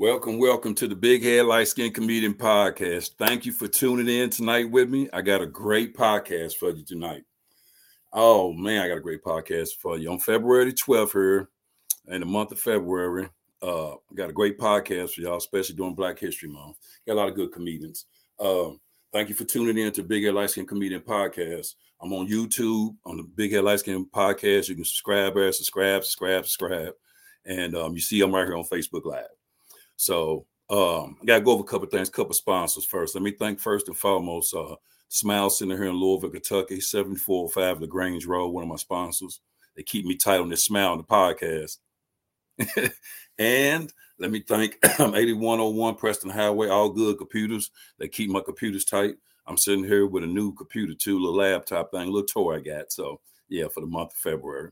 Welcome, welcome to the Big Head Light Skin Comedian Podcast. Thank you for tuning in tonight with me. I got a great podcast for you tonight. Oh man, I got a great podcast for you on February 12th here in the month of February. Uh, got a great podcast for y'all, especially during Black History Month. Got a lot of good comedians. Um, thank you for tuning in to Big Head Light Skin Comedian Podcast. I'm on YouTube on the Big Head Light Skin Podcast. You can subscribe there, subscribe, subscribe, subscribe. And um, you see I'm right here on Facebook Live. So um, I got to go over a couple things, couple sponsors first. Let me thank first and foremost uh, Smile Center here in Louisville, Kentucky, 7405 LaGrange Road, one of my sponsors. They keep me tight on this smile on the podcast. and let me thank 8101 Preston Highway, all good computers. They keep my computers tight. I'm sitting here with a new computer too, little laptop thing, little toy I got. So yeah, for the month of February.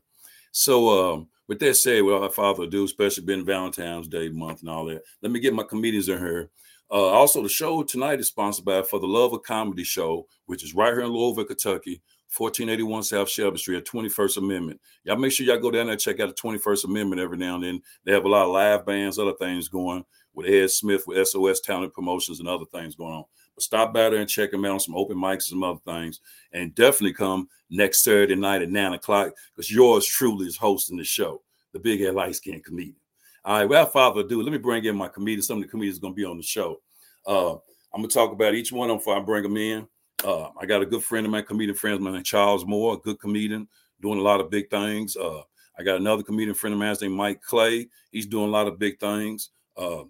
So um, with that said, without further ado, especially being Valentine's Day month and all that, let me get my comedians in here. Uh, also, the show tonight is sponsored by For the Love of Comedy Show, which is right here in Louisville, Kentucky, 1481 South Shelby Street at 21st Amendment. Y'all make sure y'all go down there and check out the 21st Amendment every now and then. They have a lot of live bands, other things going with Ed Smith with SOS Talent Promotions and other things going on. Stop by there and check them out on some open mics and some other things. And definitely come next Saturday night at nine o'clock because yours truly is hosting the show, the Big Head Light Skin Comedian. All right, without further ado, let me bring in my comedians. Some of the comedians going to be on the show. Uh, I'm going to talk about each one of them before I bring them in. Uh, I got a good friend of my comedian friend of mine, Charles Moore, a good comedian, doing a lot of big things. Uh, I got another comedian friend of mine named Mike Clay. He's doing a lot of big things. Uh,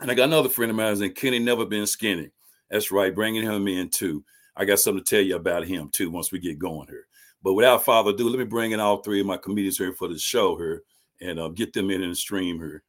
and I got another friend of mine named Kenny Never Been Skinny. That's right, bringing him in too. I got something to tell you about him too once we get going here. But without further ado, let me bring in all three of my comedians here for the show here and uh, get them in and stream here.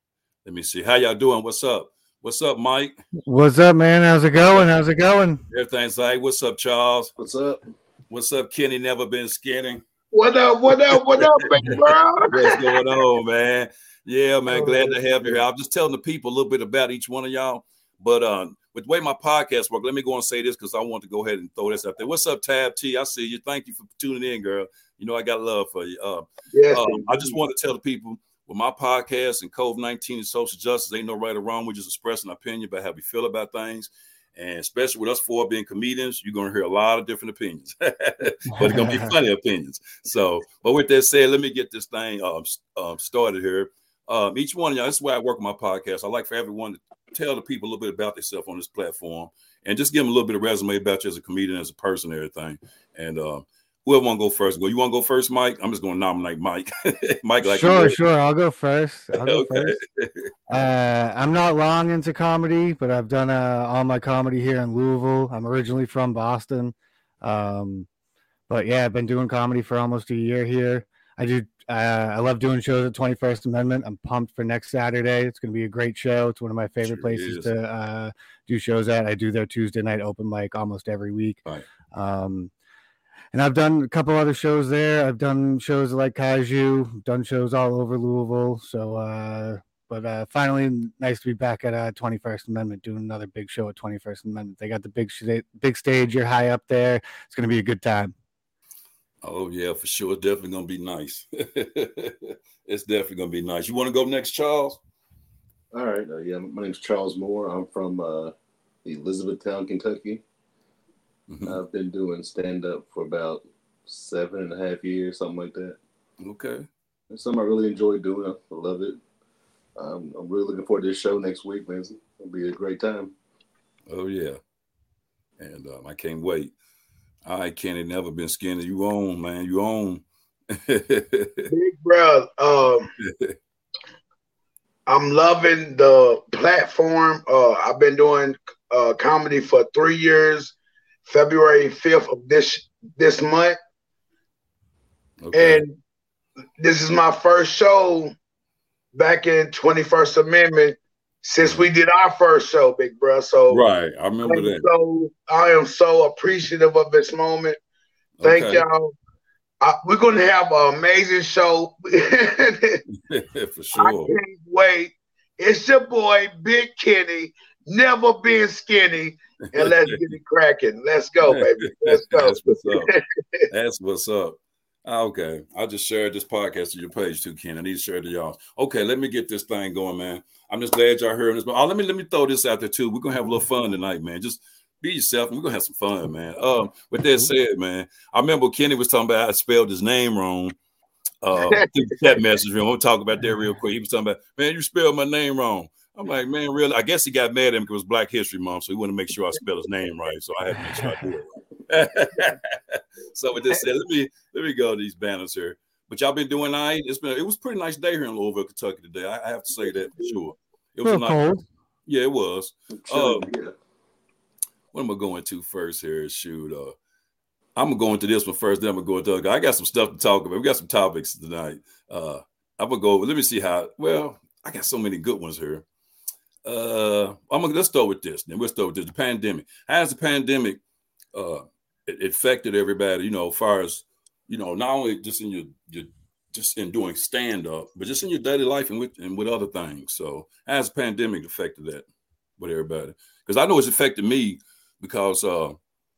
Let me see. How y'all doing? What's up? What's up, Mike? What's up, man? How's it going? How's it going? Everything's like. What's up, Charles? What's up? What's up, Kenny? Never been skinny. What up? What up? What up, big bro? What's going on, man? Yeah, man. Glad to have you here. I'm just telling the people a little bit about each one of y'all. But uh, with the way my podcast work, let me go and say this because I want to go ahead and throw this out there. What's up, Tab T? I see you. Thank you for tuning in, girl. You know I got love for you. Uh, yeah, um, I just want to tell the people with my podcast and COVID 19 and social justice, ain't no right or wrong. We're just expressing opinion about how we feel about things. And especially with us four being comedians, you're going to hear a lot of different opinions, but it's going to be funny opinions. So, but with that said, let me get this thing um, um, started here. Um, each one of y'all, this is why I work on my podcast. I like for everyone to tell the people a little bit about themselves on this platform and just give them a little bit of resume about you as a comedian, as a person, and everything. And uh, whoever want to go first, go. You want to go first, Mike? I'm just going to nominate Mike. Mike, like sure, sure. I'll go first. I'll go okay. first. Uh, I'm not long into comedy, but I've done uh, all my comedy here in Louisville. I'm originally from Boston, um, but yeah, I've been doing comedy for almost a year here. I do uh, I love doing shows at 21st Amendment. I'm pumped for next Saturday. It's going to be a great show. It's one of my favorite sure places is. to uh, do shows at. I do their Tuesday night open mic almost every week. Right. Um, and I've done a couple other shows there. I've done shows like Kaiju, done shows all over Louisville. So, uh, but uh, finally, nice to be back at uh, 21st Amendment doing another big show at 21st Amendment. They got the big big stage. You're high up there. It's going to be a good time. Oh yeah, for sure. It's definitely gonna be nice. it's definitely gonna be nice. You want to go next, Charles? All right. Uh, yeah, my name's Charles Moore. I'm from uh, Elizabethtown, Kentucky. Mm-hmm. I've been doing stand up for about seven and a half years, something like that. Okay. It's something I really enjoy doing. I love it. Um, I'm really looking forward to this show next week, man. It'll be a great time. Oh yeah, and um, I can't wait. I can't never been skinny. You own, man. You own. Big bro, um, I'm loving the platform. Uh, I've been doing uh, comedy for three years. February 5th of this this month, okay. and this is my first show back in 21st Amendment since we did our first show, big bro. So right, I remember I'm that. So I am so appreciative of this moment. Thank okay. y'all. Uh, we're gonna have an amazing show. For sure. I can't wait. It's your boy, Big Kenny, never been skinny. And let's get it cracking. Let's go, baby. Let's go. That's what's up. That's what's up. Ah, okay, I just shared this podcast to your page too, Ken. I need to share it to y'all. Okay, let me get this thing going, man. I'm just glad y'all heard this. But oh, let me let me throw this out there too. We're gonna have a little fun tonight, man. Just be yourself. And we're gonna have some fun, man. Um, with that said, man, I remember Kenny was talking about I spelled his name wrong. Uh, chat message room. We'll talk about that real quick. He was talking about, man, you spelled my name wrong. I'm like, man, really? I guess he got mad at him because it was Black History Month, so he wanted to make sure I spell his name right. So I had to make sure I do it. so with this said, let me let me go to these banners here. But y'all been doing night. It's been it was a pretty nice day here in Louisville, Kentucky today. I, I have to say that for sure. It was nice. cold. Yeah, it was. Um, what am I going to first here? Shoot, uh, I'm gonna go into this one first. Then I'm gonna go into other. I got some stuff to talk about. We got some topics tonight. Uh, I'm gonna go. Let me see how. Well, I got so many good ones here. Uh, I'm gonna let's start with this. Then we'll start with this. The pandemic. How has the pandemic uh it, affected everybody? You know, as far as you know, not only just in your your just in doing stand up, but just in your daily life and with and with other things. So, how has the pandemic affected that with everybody? Because I know it's affected me because uh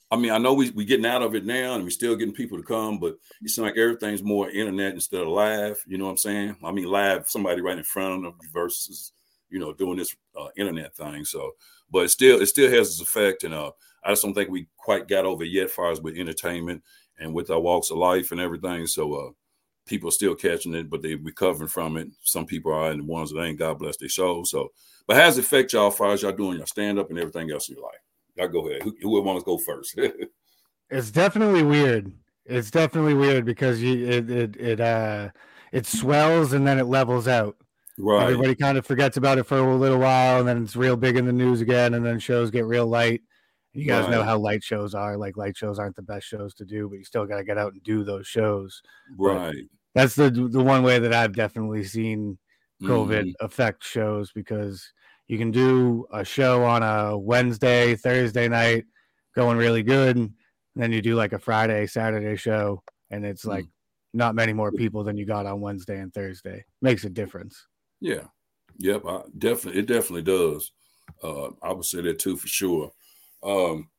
I mean, I know we we getting out of it now, and we're still getting people to come, but it seems like everything's more internet instead of live. You know what I'm saying? I mean, live, somebody right in front of them versus you know doing this uh, internet thing. So, but it still it still has its effect, and uh, I just don't think we quite got over yet, as far as with entertainment and with our walks of life and everything. So, uh, people are still catching it, but they're recovering from it. Some people are, and the ones that ain't, God bless their soul. So, but how does it affect y'all as far as y'all doing your stand up and everything else in your life? Y'all go ahead. Who, whoever wants to go first. it's definitely weird. It's definitely weird because you it it it uh it swells and then it levels out. Right. Everybody kind of forgets about it for a little while, and then it's real big in the news again, and then shows get real light. You guys right. know how light shows are. Like light shows aren't the best shows to do, but you still got to get out and do those shows. Right. But that's the the one way that I've definitely seen COVID mm. affect shows because you can do a show on a Wednesday, Thursday night, going really good. And then you do like a Friday, Saturday show, and it's like mm. not many more people than you got on Wednesday and Thursday. Makes a difference. Yeah. Yep. I, definitely. It definitely does. Uh, I would say that too for sure. Um,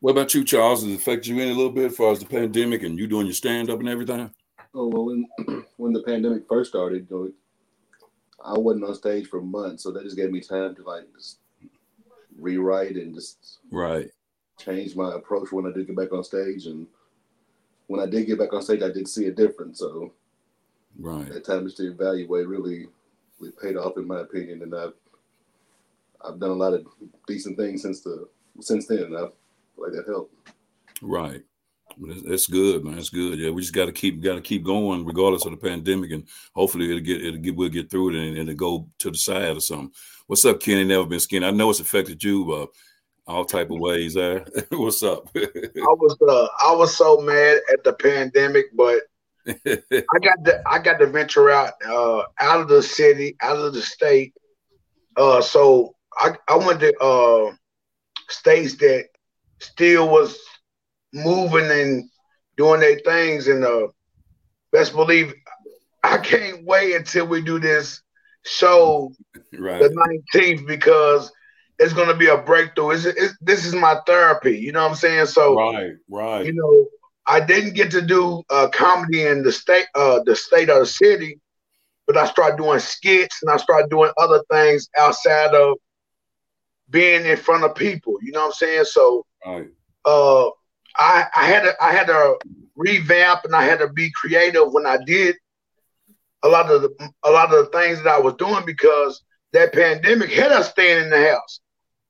what about you, Charles? Does it affect you any a little bit as far as the pandemic and you doing your stand up and everything? Oh well, when when the pandemic first started, you know, I wasn't on stage for months, so that just gave me time to like just rewrite and just right change my approach when I did get back on stage. And when I did get back on stage, I did see a difference. So right that time just to evaluate really, really paid off in my opinion, and I've I've done a lot of decent things since the since then. And I feel like that helped. Right. That's good, man. That's good. Yeah, we just got to keep got to keep going regardless of the pandemic, and hopefully it'll get it'll get we'll get through it and, and it'll go to the side or something. What's up, Kenny? Never been skinny. I know it's affected you uh, all type of ways. There. What's up? I was uh, I was so mad at the pandemic, but I got to I got to venture out uh, out of the city, out of the state. Uh, so I I went to uh, states that still was moving and doing their things. And uh, best believe I can't wait until we do this show right. the 19th because it's going to be a breakthrough. It's, it's, this is my therapy. You know what I'm saying? So, right, right. You know, I didn't get to do uh, comedy in the state, uh, the state of the city, but I started doing skits and I started doing other things outside of being in front of people. You know what I'm saying? So, right. uh, I, I had to I had to revamp and I had to be creative when I did a lot of the a lot of the things that I was doing because that pandemic had us staying in the house.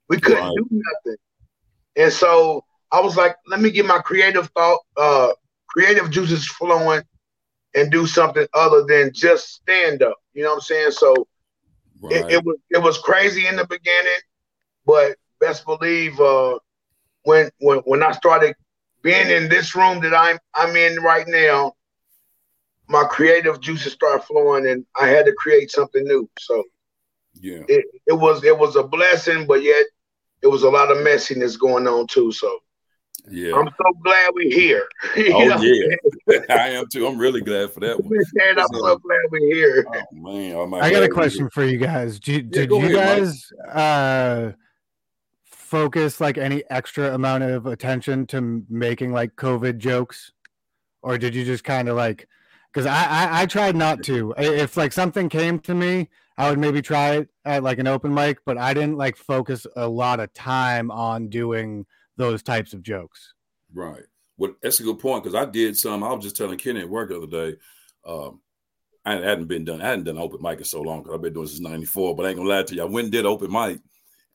We couldn't right. do nothing. And so I was like, let me get my creative thought, uh, creative juices flowing and do something other than just stand up. You know what I'm saying? So right. it, it, was it was crazy in the beginning, but best believe uh, when when when I started being in this room that I'm I'm in right now, my creative juices start flowing, and I had to create something new. So, yeah, it, it was it was a blessing, but yet it was a lot of messiness going on too. So, yeah, I'm so glad we're here. oh know? yeah, I am too. I'm really glad for that one. And I'm so glad we're here. Oh man, oh, I got a question for you guys. Did, yeah, did you ahead, guys? Mike. uh focus like any extra amount of attention to making like COVID jokes or did you just kind of like? Because I, I I tried not to. If like something came to me, I would maybe try it at like an open mic, but I didn't like focus a lot of time on doing those types of jokes. Right. Well, that's a good point because I did some. I was just telling Kenny at work the other day. Um, I hadn't been done. I hadn't done open mic in so long because I've been doing since '94. But I ain't gonna lie to you. I went and did open mic,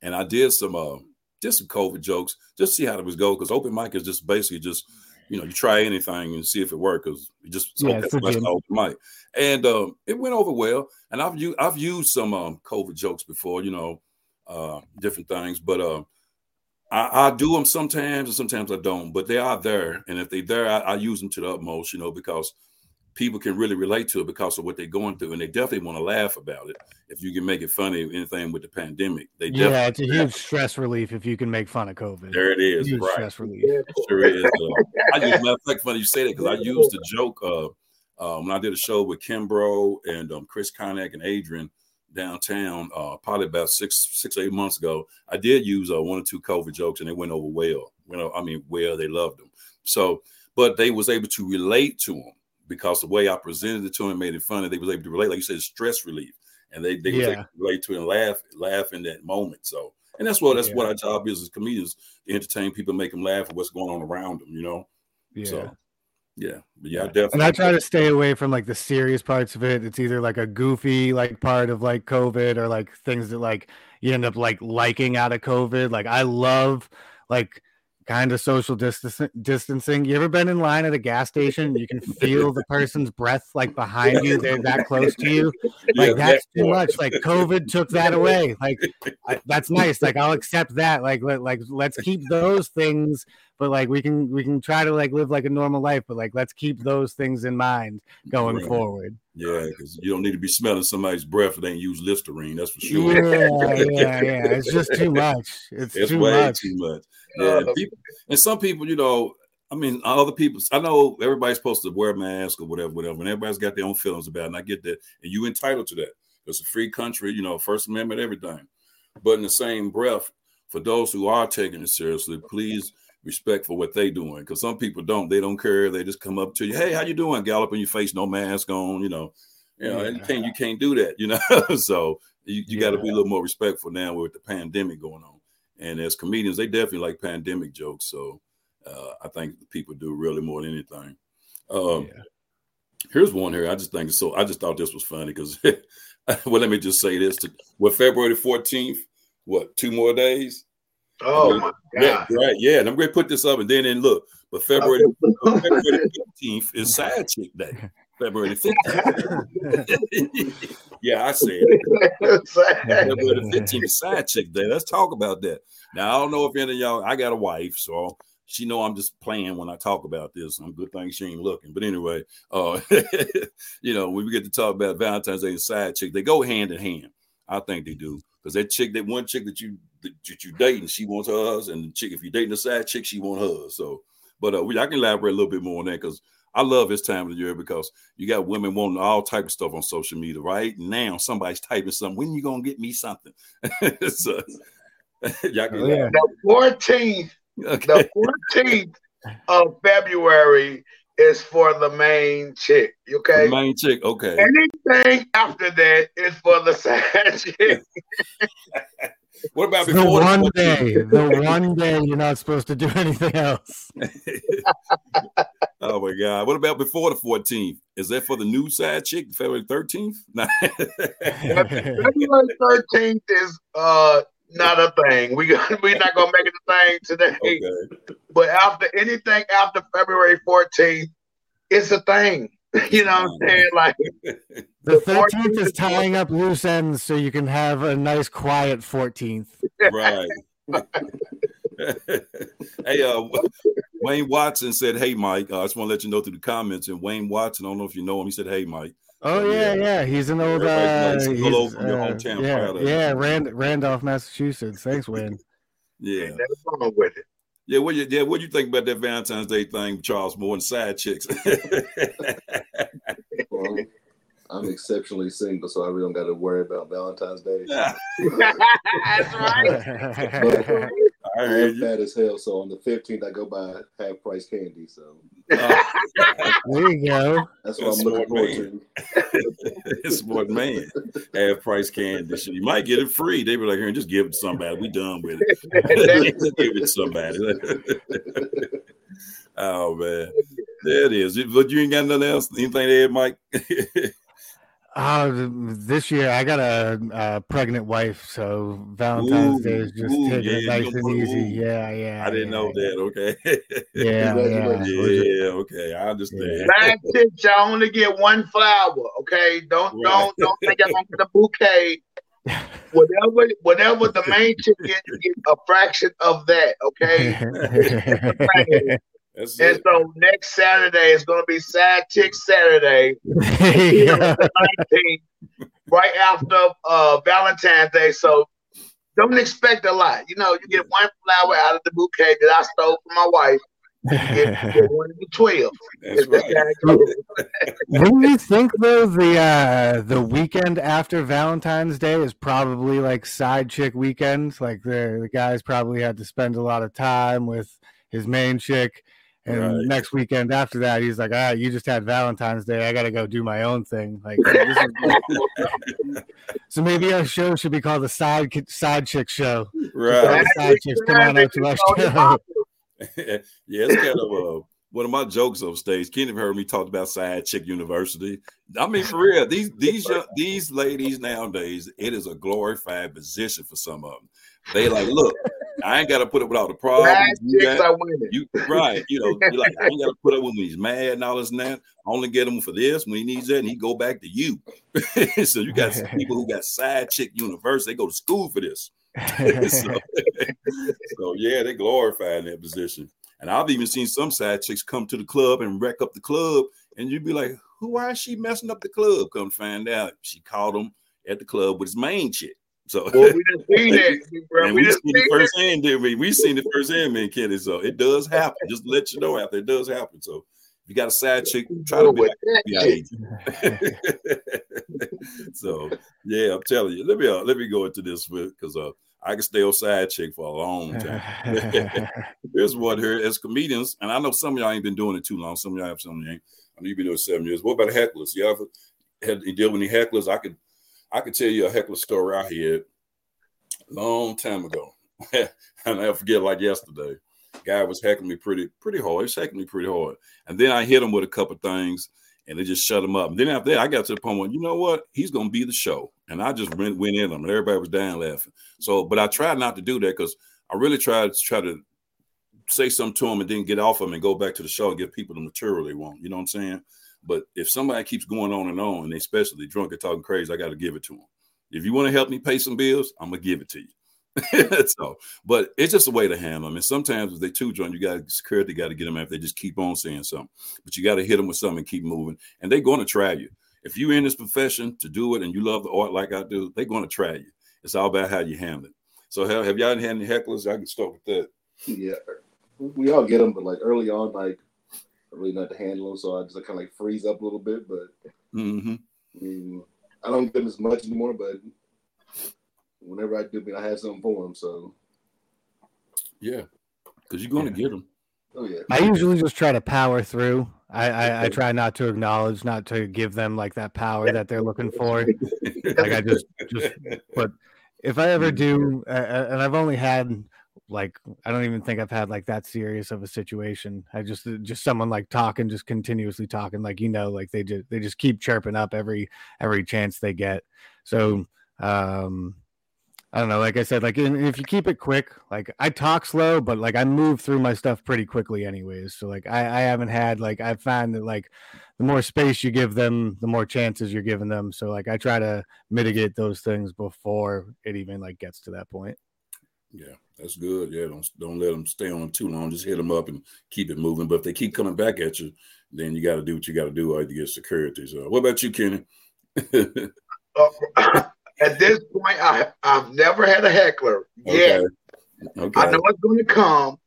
and I did some uh, just some COVID jokes, just see how it was go. Because open mic is just basically just you know you try anything and see if it works. Because you just yeah, okay, open mic, and um, it went over well. And I've used I've used some um, COVID jokes before, you know, uh, different things, but uh, I, I, do them sometimes and sometimes I don't. But they are there, and if they're there, I, I use them to the utmost, you know, because people can really relate to it because of what they're going through, and they definitely want to laugh about it. If you can make it funny, anything with the pandemic, they yeah, it's a huge stress relief if you can make fun of COVID. There it is, huge right? Stress relief. Sure is. Uh, I use matter of fact, funny you say that because I used the joke uh, uh, when I did a show with Kimbro and um, Chris Connick and Adrian downtown, uh, probably about six, six, eight months ago. I did use uh, one or two COVID jokes, and they went over well. You know, I mean, well, they loved them. So, but they was able to relate to them because the way I presented it to him made it funny. They was able to relate, like you said, stress relief, and they they yeah. was relate to it and laugh, laugh in that moment. So, and that's what that's yeah. what our job is as comedians to entertain people, make them laugh at what's going on around them. You know. Yeah. So, yeah, but yeah, definitely. And I try to stay away from like the serious parts of it. It's either like a goofy like part of like COVID or like things that like you end up like liking out of COVID. Like I love like kind of social distancing. You ever been in line at a gas station? You can feel the person's breath like behind you. They're that close to you. Like that's too much. Like COVID took that away. Like I, that's nice. Like I'll accept that. Like let, like let's keep those things. But like we can we can try to like live like a normal life. But like let's keep those things in mind going right. forward. Yeah, because you don't need to be smelling somebody's breath that ain't use Listerine. That's for sure. Yeah, yeah, yeah. It's just too much. It's, it's too way much. too much. Yeah, uh, people, and some people, you know, I mean, other people. I know everybody's supposed to wear a mask or whatever, whatever, and everybody's got their own feelings about it. And I get that, and you entitled to that. It's a free country, you know, First Amendment, everything. But in the same breath, for those who are taking it seriously, please respect for what they doing. Because some people don't. They don't care. They just come up to you, hey, how you doing? Gallop in your face, no mask on, you know. You know, yeah. and you can't you can't do that, you know. so you, you yeah. got to be a little more respectful now with the pandemic going on. And as comedians, they definitely like pandemic jokes. So uh, I think people do really more than anything. Um, yeah. Here's one here. I just think so. I just thought this was funny because, well, let me just say this: to, what February 14th? What two more days? Oh my god! Yeah, right, yeah. And I'm going to put this up, and then and look. But February, February 15th is Side Chick Day. February 15th. yeah, I said February 15th is Side Chick Day. Let's talk about that. Now I don't know if any of y'all. I got a wife, so she know I'm just playing when I talk about this. I'm good thing she ain't looking. But anyway, uh, you know, when we get to talk about Valentine's Day and side chick, they go hand in hand. I think they do because that chick, that one chick that you that you dating, she wants hers, and the chick if you're dating a side chick, she want hers. So, but uh, we, I can elaborate a little bit more on that because I love this time of the year because you got women wanting all type of stuff on social media. Right now, somebody's typing something. When you gonna get me something? so, y'all can oh, yeah. The fourteenth, okay. the fourteenth of February is for the main chick. Okay, the main chick. Okay. Anything after that is for the side chick. What about the one day? The one day you're not supposed to do anything else. oh my God! What about before the 14th? Is that for the new side chick, February 13th? February 13th is uh not a thing. We we're not gonna make it a thing today. Okay. But after anything after February 14th, it's a thing. You know what I'm saying? Like the 13th is tying up loose ends so you can have a nice quiet 14th. Right. hey, uh, Wayne Watson said, "Hey, Mike. Uh, I just want to let you know through the comments." And Wayne Watson, I don't know if you know him. He said, "Hey, Mike." Oh yeah, yeah, yeah. He's an old. Uh, he's, uh, hometown yeah, yeah, Rand- Randolph, Massachusetts. Thanks, Wayne. yeah, wrong with it. Yeah, what you yeah, what do you think about that Valentine's Day thing, Charles Moore and side chicks? Well, I'm exceptionally single, so I really don't got to worry about Valentine's Day. That's right. I I am fat as hell, so on the 15th I go buy half price candy. So uh, there you go. That's what I'm looking forward to. it's smart man. Half price candy. You might get it free. They be like, here, just give it to somebody. We done with it. give it to somebody. oh man. There it is. But you ain't got nothing else? Anything there, Mike? Uh, this year I got a, a pregnant wife, so Valentine's ooh, Day is just ooh, taking yeah, it nice and easy. Yeah, yeah. I didn't yeah, know that. Okay. yeah, yeah, yeah. Okay, I understand. Nine chicks, y'all only get one flower. Okay, don't right. don't don't think I'm gonna get a bouquet. whatever whatever the main chick gets, you get a fraction of that. Okay. That's and it. so next Saturday is going to be Side Chick Saturday, right after uh, Valentine's Day. So don't expect a lot. You know, you get one flower out of the bouquet that I stole from my wife. You get, one of the twelve. That's right. Wouldn't you think though the uh, the weekend after Valentine's Day is probably like side chick weekend? Like the the guys probably had to spend a lot of time with his main chick and right. next weekend after that, he's like, "Ah, you just had Valentine's Day. I got to go do my own thing." Like, so maybe our show should be called the side side chick show. Right, side chicks come on out to our show. yeah, it's kind of a one of my jokes on stage. Kenny heard me talk about Side Chick University. I mean, for real, these these these ladies nowadays, it is a glorified position for some of them. They like, look, I ain't got to put up with all the problems. You, got, you right, you know, like I ain't got to put up with when he's mad and all this and that. I only get him for this when he needs that, and he go back to you. so you got some people who got side chick university. They go to school for this. so, so, yeah, they glorify in that position. And I've even seen some side chicks come to the club and wreck up the club, and you'd be like, "Who? Why is she messing up the club?" Come find out, she caught him at the club with his main chick. So well, we just seen that, bro. We, we seen the first hand, did we? We seen the first hand, man, Kenny. So it does happen. Just let you know out there, it does happen. So if you got a side chick, try to be like, so yeah, I'm telling you. Let me uh, let me go into this with because uh I can stay on side chick for a long time. Here's what here as comedians, and I know some of y'all ain't been doing it too long. Some of y'all have some of you ain't. I know you've been doing seven years. What about hecklers? You ever had you deal with any hecklers? I could I could tell you a heckler story I had a long time ago. and I'll forget like yesterday. Guy was heckling me pretty, pretty hard. He was heckling me pretty hard. And then I hit him with a couple things and they just shut him up. And then after that, I got to the point where, you know what? He's gonna be the show. And I just went, went in him and everybody was down laughing. So, but I tried not to do that because I really tried to try to say something to him and then get off him and go back to the show and give people the material they want. You know what I'm saying? But if somebody keeps going on and on, and especially drunk and talking crazy, I got to give it to them. If you want to help me pay some bills, I'm gonna give it to you. so, but it's just a way to handle them. And sometimes if they too drunk, you got security got to get them if they just keep on saying something. But you got to hit them with something and keep moving. And they're going to try you. If you're in this profession to do it and you love the art like I do, they're going to try you. It's all about how you handle it. So, have, have y'all had any hecklers? I can start with that. Yeah, we all get them, but like early on, like really not to handle them, so I just kind of like freeze up a little bit. But mm-hmm. I, mean, I don't get them as much anymore. But whenever I do, I, mean, I have something for them. So yeah, because you're going to get them. Oh yeah. I usually just try to power through. I, I, I try not to acknowledge, not to give them like that power that they're looking for. like I just just but if I ever do, uh, and I've only had like I don't even think I've had like that serious of a situation. I just uh, just someone like talking, just continuously talking, like you know, like they just they just keep chirping up every every chance they get. So um I don't know, like I said, like if you keep it quick, like I talk slow, but like I move through my stuff pretty quickly anyways. So like I, I haven't had like I find that like the more space you give them, the more chances you're giving them. So like I try to mitigate those things before it even like gets to that point. Yeah, that's good. Yeah, don't don't let them stay on too long. Just hit them up and keep it moving. But if they keep coming back at you, then you got to do what you got to do, you get security. So, what about you, Kenny? uh, at this point, I I've never had a heckler yet. Okay. okay. I know it's going to come,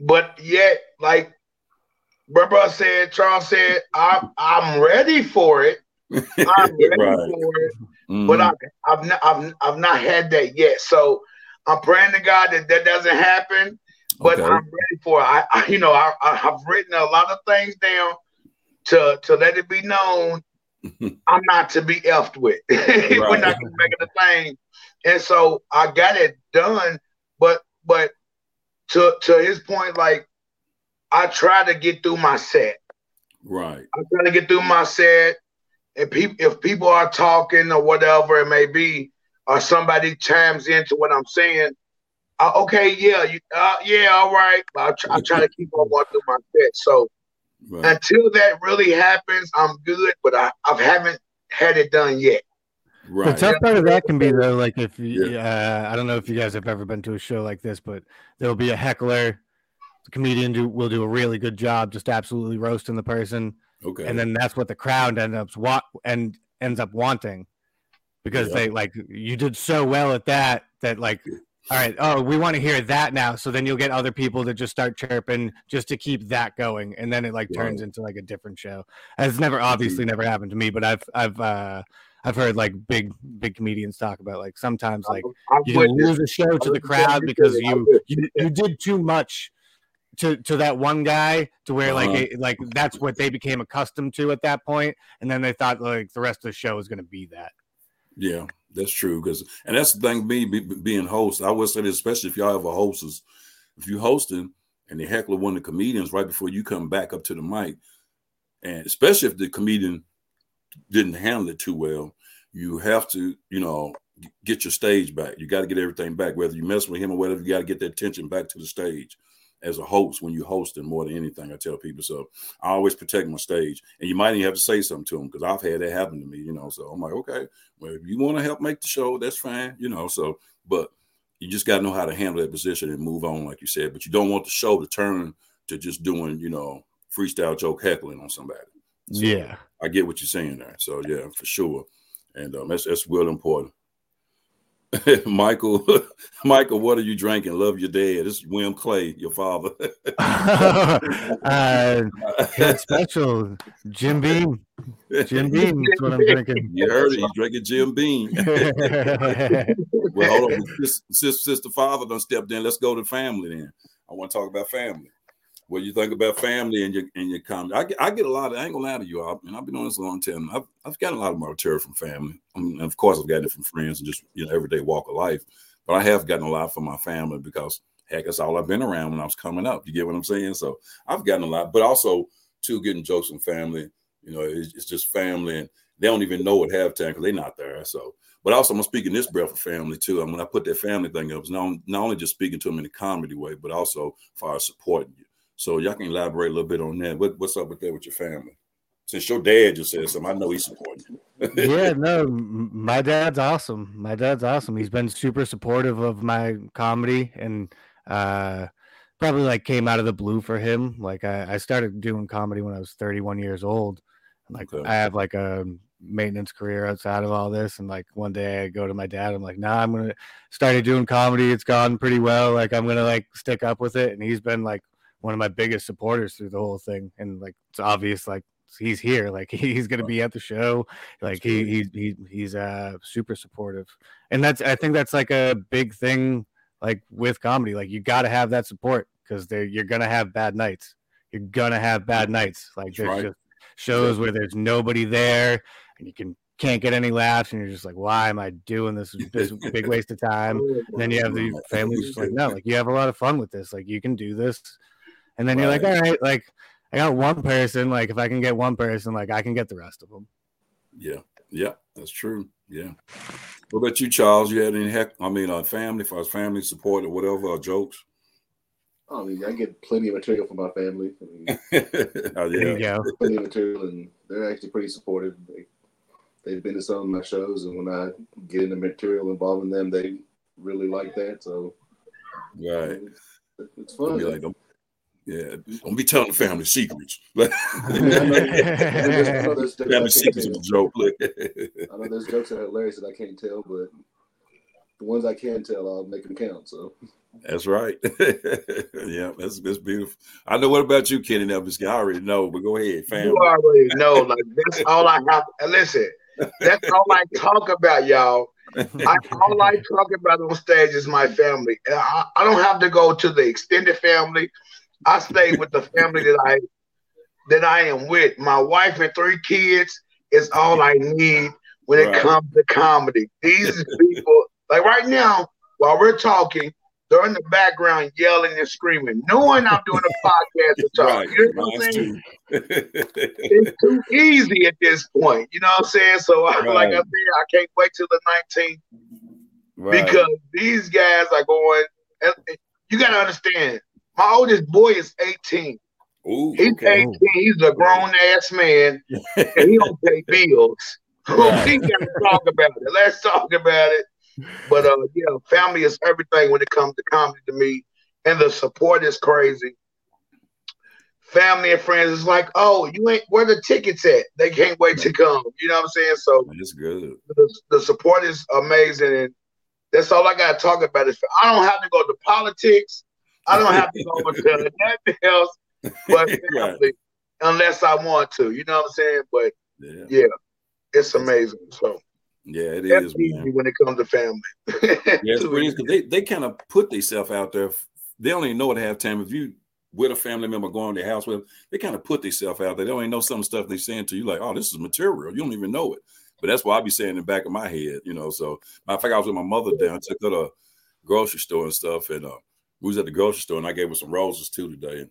but yet, like Brother said, Charles said, I'm I'm ready for it. I'm ready right. for it, mm-hmm. but I, I've not, I've I've not had that yet. So I'm praying to God that that doesn't happen, but okay. I'm ready for it. I, I you know, I, I have written a lot of things down to to let it be known I'm not to be effed with. Right. We're not it a thing. And so I got it done, but but to to his point, like I try to get through my set. Right. I try to get through my set. And people if people are talking or whatever it may be, or somebody chimes into what I'm saying, uh, okay, yeah, you, uh, yeah, all right. I try, I try to keep on going through my set. So right. until that really happens, I'm good, but I, I haven't had it done yet. Right. The tough part of that can be though, like if yeah. uh, I don't know if you guys have ever been to a show like this, but there'll be a heckler. The comedian do, will do a really good job, just absolutely roasting the person. Okay. And then that's what the crowd ends up wa- and ends up wanting because yeah. they like you did so well at that that like all right oh we want to hear that now. So then you'll get other people to just start chirping just to keep that going. And then it like turns into like a different show. It's never obviously never happened to me but i've i've uh I've heard like big big comedians talk about like sometimes like you lose a show to the crowd because you, you you did too much to to that one guy to where like uh-huh. it, like that's what they became accustomed to at that point. And then they thought like the rest of the show was going to be that yeah, that's true. Because and that's the thing. Me be, being host, I would say this, especially if y'all have a hostess, if you hosting and the heckler one of the comedians right before you come back up to the mic, and especially if the comedian didn't handle it too well, you have to, you know, get your stage back. You got to get everything back, whether you mess with him or whatever. You got to get that tension back to the stage as a host when you hosting more than anything. I tell people so. I always protect my stage, and you might even have to say something to them because I've had that happen to me. You know, so I'm like, okay, well, if you want to help make the show, that's fine. You know, so but you just got to know how to handle that position and move on, like you said. But you don't want the show to turn to just doing, you know, freestyle joke heckling on somebody. So yeah, I get what you're saying there. So yeah, for sure, and um, that's that's real important. Michael, Michael, what are you drinking? Love your dad. This is William Clay, your father. uh, special, Jim Beam. Jim Beam is what I'm drinking. You heard it. He's drinking Jim Beam. well, hold on. Since the father done stepped in, let's go to family then. I want to talk about family what you think about family and your and your comedy. I get, I get a lot of, I ain't gonna lie to you, I, and I've been on this a long time. I've, I've gotten a lot of my material from family. I mean, of course, I've gotten it from friends and just, you know, everyday walk of life. But I have gotten a lot from my family because, heck, that's all I've been around when I was coming up. You get what I'm saying? So I've gotten a lot, but also, too, getting jokes from family. You know, it's, it's just family, and they don't even know what halftime because they're not there. So, but also, I'm speaking this breath of family too. And when I put that family thing up, it's not, not only just speaking to them in a comedy way, but also far supporting you. So y'all can elaborate a little bit on that. What, what's up with that with your family? Since your dad just said something, I know he's supporting you. yeah, no, my dad's awesome. My dad's awesome. He's been super supportive of my comedy and uh probably like came out of the blue for him. Like I, I started doing comedy when I was 31 years old. Like okay. I have like a maintenance career outside of all this. And like one day I go to my dad, I'm like, nah, I'm gonna started doing comedy. It's gone pretty well. Like I'm gonna like stick up with it. And he's been like one of my biggest supporters through the whole thing. And like it's obvious, like he's here, like he's gonna be at the show. Like he he, he he's uh super supportive. And that's I think that's like a big thing like with comedy. Like you gotta have that support because they you're gonna have bad nights. You're gonna have bad nights. Like there's right. just shows where there's nobody there and you can can't get any laughs, and you're just like, why am I doing this? This big waste of time. And then you have the family just like, no, like you have a lot of fun with this. Like you can do this. And then right. you're like, all right, like I got one person. Like if I can get one person, like I can get the rest of them. Yeah, yeah, that's true. Yeah. What about you, Charles? You had any heck? I mean, uh, family, for family support or whatever, or jokes? I mean, I get plenty of material from my family. I mean, oh, yeah. There you go. Plenty of material, and they're actually pretty supportive. They, they've been to some of my shows, and when I get into material involving them, they really like that. So, right, I it's fun. Like, yeah, don't be telling the family secrets. family secrets is a joke. I know there's jokes that are hilarious that I can't tell, but the ones I can tell, I'll make them count. So that's right. yeah, that's that's beautiful. I know. What about you, Kenny? Elvis? I already know, but go ahead, family. You already know. Like that's all I have. Listen, that's all I talk about, y'all. I, all I talk about on stage is my family. I, I don't have to go to the extended family. I stay with the family that I that I am with. My wife and three kids is all I need when it right. comes to comedy. These people, like right now, while we're talking, they're in the background yelling and screaming, knowing I'm doing a podcast to talk. Right. You know what I'm saying? it's too easy at this point. You know what I'm saying? So, right. like I said, I can't wait till the 19th right. because these guys are going. You got to understand, my oldest boy is 18. Ooh, he's okay. 18. He's a grown ass man, and he don't pay bills. We got to talk about it. Let's talk about it. But uh, yeah, family is everything when it comes to comedy to me, and the support is crazy. Family and friends is like, oh, you ain't where the tickets at? They can't wait to come. You know what I'm saying? So it's good. The, the support is amazing, and that's all I got to talk about. Is I don't have to go to politics. I don't have to go to nothing else but family, right. unless I want to. You know what I'm saying? But yeah, yeah it's amazing. So yeah, it That's is when it comes to family. yeah, it's because they, they kind of put themselves out there. They don't even know at halftime. If you with a family member going to their house with them, they kind of put themselves out there. They don't even know some stuff they're saying to you, like, oh, this is material. You don't even know it. But that's why I be saying in the back of my head, you know. So matter of fact, I was with my mother down, took her to grocery store and stuff, and uh, we was at the grocery store, and I gave her some roses too today. And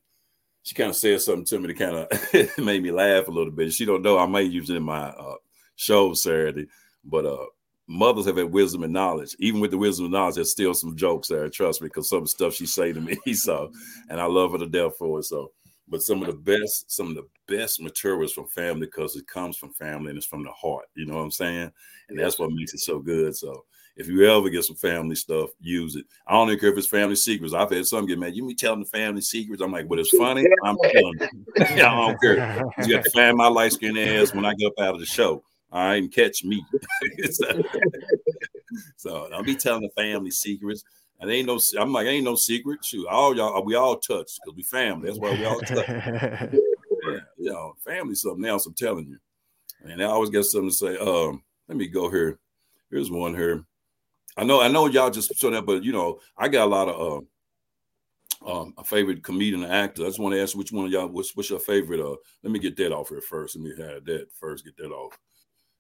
she kind of said something to me that kind of made me laugh a little bit. She don't know I may use it in my uh, show Saturday. But uh, mothers have had wisdom and knowledge. Even with the wisdom and knowledge, there's still some jokes there. Trust me, because some stuff she say to me, so and I love her to death for it. So, but some of the best, some of the best materials from family because it comes from family and it's from the heart. You know what I'm saying? And that's what makes it so good. So. If you ever get some family stuff, use it. I don't even care if it's family secrets. I've had some get mad. You me telling the family secrets? I'm like, but it's funny. I'm telling you. I don't care. You got to find my light skinned ass when I get up out of the show. All right, and catch me. so, so don't be telling the family secrets. And ain't no, I'm like, ain't no secret. Shoot, all y'all, we all touch because we family. That's why we all touch. yeah, you know, family something else. I'm telling you. And I always got something to say. Um, let me go here. Here's one here. I know, I know y'all just saw that, but you know, I got a lot of uh, um, a favorite comedian and actor. I just want to ask which one of y'all, what's, what's your favorite? Uh, let me get that off here first. Let me have that first. Get that off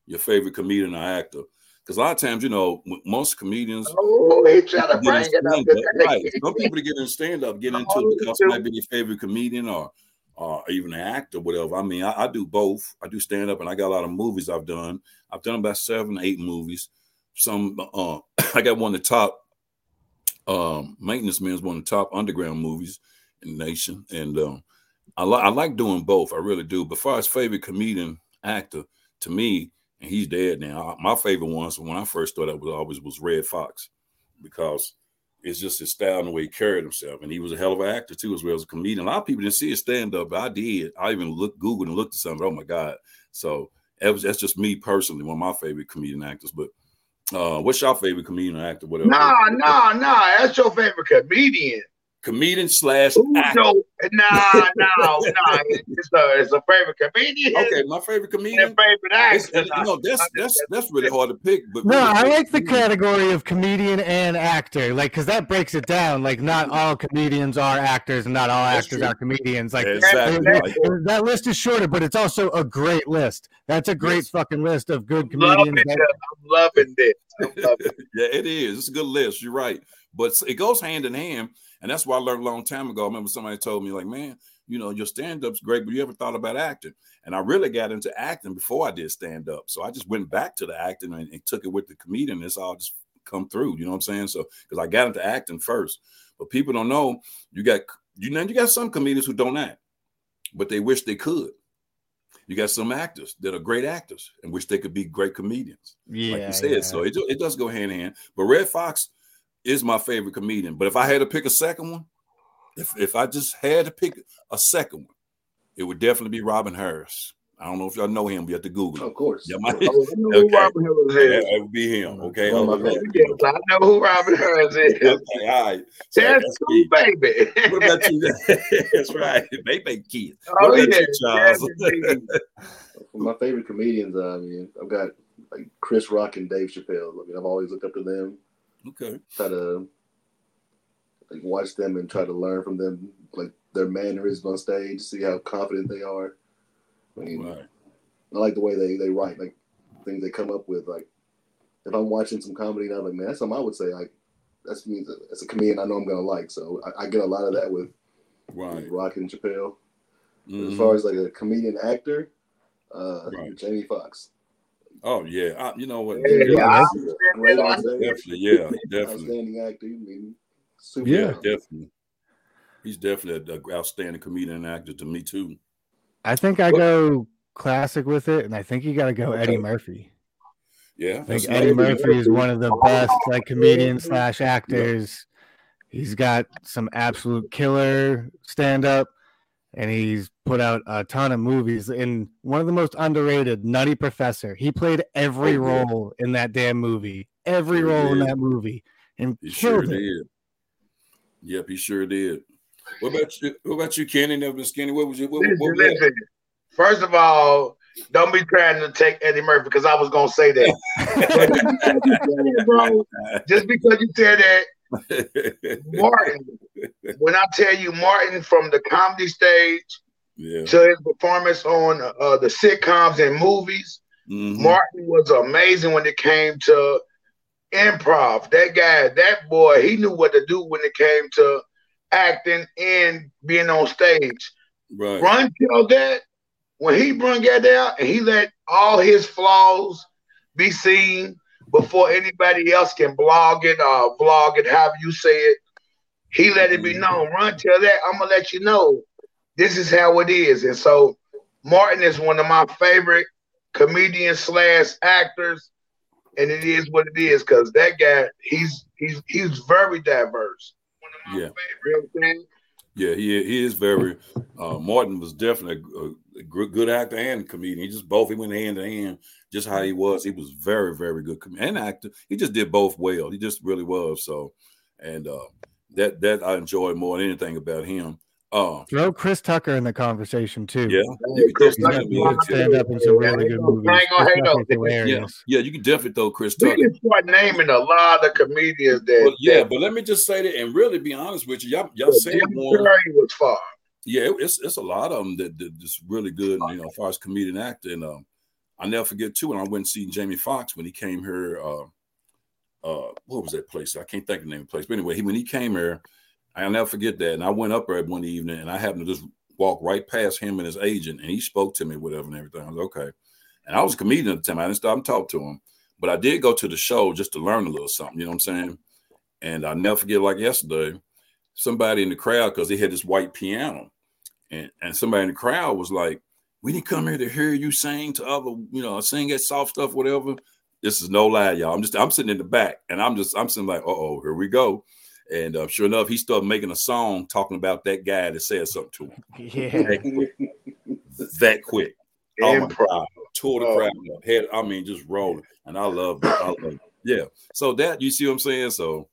your favorite comedian or actor. Because a lot of times, you know, most comedians. Oh, he trying to bring it up. Right. Some people get in stand up, get into it because it might be your favorite comedian or or even an actor, whatever. I mean, I, I do both. I do stand up, and I got a lot of movies I've done. I've done about seven, eight movies. Some uh, I got one of the top um, maintenance men is one of the top underground movies in the nation, and um, I, I like doing both. I really do. But far as favorite comedian actor, to me, and he's dead now. My favorite ones when I first started was always was Redd Foxx, because it's just his style and the way he carried himself. And he was a hell of an actor too, as well as a comedian. A lot of people didn't see his stand up, but I did. I even looked Googled and looked at something. Oh my God. So that was, that's just me personally, one of my favorite comedian actors. But uh, what's your favorite comedian actor? Whatever. Nah, nah, nah. That's your favorite comedian comedian slash actor. No, nah, nah, nah. It's a, it's a favorite comedian. Okay, my favorite comedian. favorite actor. You know, that's that's that's really hard to pick. But no, really I like the category of comedian and actor, like because that breaks it down. Like not all comedians are actors, and not all that's actors true. are comedians. Like exactly. that, that, list is shorter, but it's also a great list. That's a great yes. fucking list of good comedians. Loving I'm loving this. I'm loving it. yeah, it is. It's a good list. You're right, but it goes hand in hand and that's why I learned a long time ago. I remember somebody told me, like, man, you know, your stand-up's great, but you ever thought about acting? And I really got into acting before I did stand-up. So I just went back to the acting and, and took it with the comedian. It's all just come through. You know what I'm saying? So because I got into acting first. But people don't know you got you know you got some comedians who don't act, but they wish they could. You got some actors that are great actors and wish they could be great comedians. Yeah, like you said. Yeah. So it, it does go hand in hand. But Redd Foxx, is my favorite comedian. But if I had to pick a second one, if if I just had to pick a second one, it would definitely be Robin Harris. I don't know if y'all know him. We have to Google. Him. Of course. Yeah, oh, my, okay. Robin Harris is. Yeah, it would be him. Oh, okay. Well, I know who Robin Harris is. okay, all right. So that's, cool, baby. what about you? that's right. Baby kids. Oh, what about yeah. you, Charles? my favorite comedians, I mean, I've got like Chris Rock and Dave Chappelle. I mean, I've always looked up to them. Okay. Try to like watch them and try to learn from them, like their mannerisms on stage, see how confident they are. I mean, right. I like the way they they write, like things they come up with. Like if I'm watching some comedy, and I'm like, man, that's something I would say. Like that's means as a comedian, I know I'm gonna like. So I, I get a lot of that with, right. with Rock and Chappelle. Mm-hmm. As far as like a comedian actor, uh, right. Jamie Foxx. Oh yeah, I, you know what? Yeah, yeah, yeah. definitely, yeah, definitely. Outstanding actor. I mean, yeah, definitely. He's definitely an outstanding comedian and actor to me too. I think I go classic with it, and I think you got to go okay. Eddie Murphy. Yeah, I think Eddie Murphy is one of the best like comedians slash actors. He's got some absolute killer stand up, and he's put out a ton of movies. In one of the most underrated, Nutty Professor, he played every oh, role in that damn movie, every role in that movie, and he killed sure it. Did. Yep, he sure did. What about you? What about you, Kenny? Never been skinny. What was you? What, listen, what listen. First of all, don't be trying to take Eddie Murphy because I was gonna say that. just because you said that, Martin. When I tell you Martin from the comedy stage yeah. to his performance on uh, the sitcoms and movies, mm-hmm. Martin was amazing when it came to improv. That guy, that boy, he knew what to do when it came to acting and being on stage. Right. Run that when he brung that out and he let all his flaws be seen before anybody else can blog it or vlog it, however you say it. He let it be mm-hmm. known. Run till that. I'm gonna let you know this is how it is. And so Martin is one of my favorite comedians slash actors and it is what it is because that guy he's he's he's very diverse. yeah. yeah, he he is very. Uh, Martin was definitely a, a, good actor and comedian. He just both he went hand in hand. Just how he was, he was very very good and actor. He just did both well. He just really was. So, and uh, that that I enjoy more than anything about him. Oh, throw Chris Tucker in the conversation too. Yeah, you Chris Tucker stand up in some really good movies. Yeah, yeah, you can definitely throw Chris Tucker. You can start naming a lot of comedians that. Well, yeah, that, but let me just say that and really be honest with you, y'all, y'all said one. was far. Yeah, it's it's a lot of them that, that just really good. You know, as far as comedian actor, and um, I never forget too when I went and see Jamie Foxx when he came here. Uh, uh, what was that place? I can't think of the name of the place, but anyway, he when he came here I'll never forget that. And I went up there one evening and I happened to just walk right past him and his agent, and he spoke to me, whatever, and everything. I was okay. And I was a comedian at the time. I didn't stop and talk to him, but I did go to the show just to learn a little something. You know what I'm saying? And I'll never forget, like yesterday, somebody in the crowd because they had this white piano, and and somebody in the crowd was like, "We didn't come here to hear you sing to other, you know, sing that soft stuff, whatever." This is no lie, y'all. I'm just I'm sitting in the back, and I'm just I'm sitting like, "Uh oh, here we go." And uh, sure enough, he started making a song talking about that guy that said something to him. Yeah. That quick. that quick. Oh my God. Tore the oh. crowd up. Head, I mean, just rolling. And I love it. I love it. Yeah. So that, you see what I'm saying? So,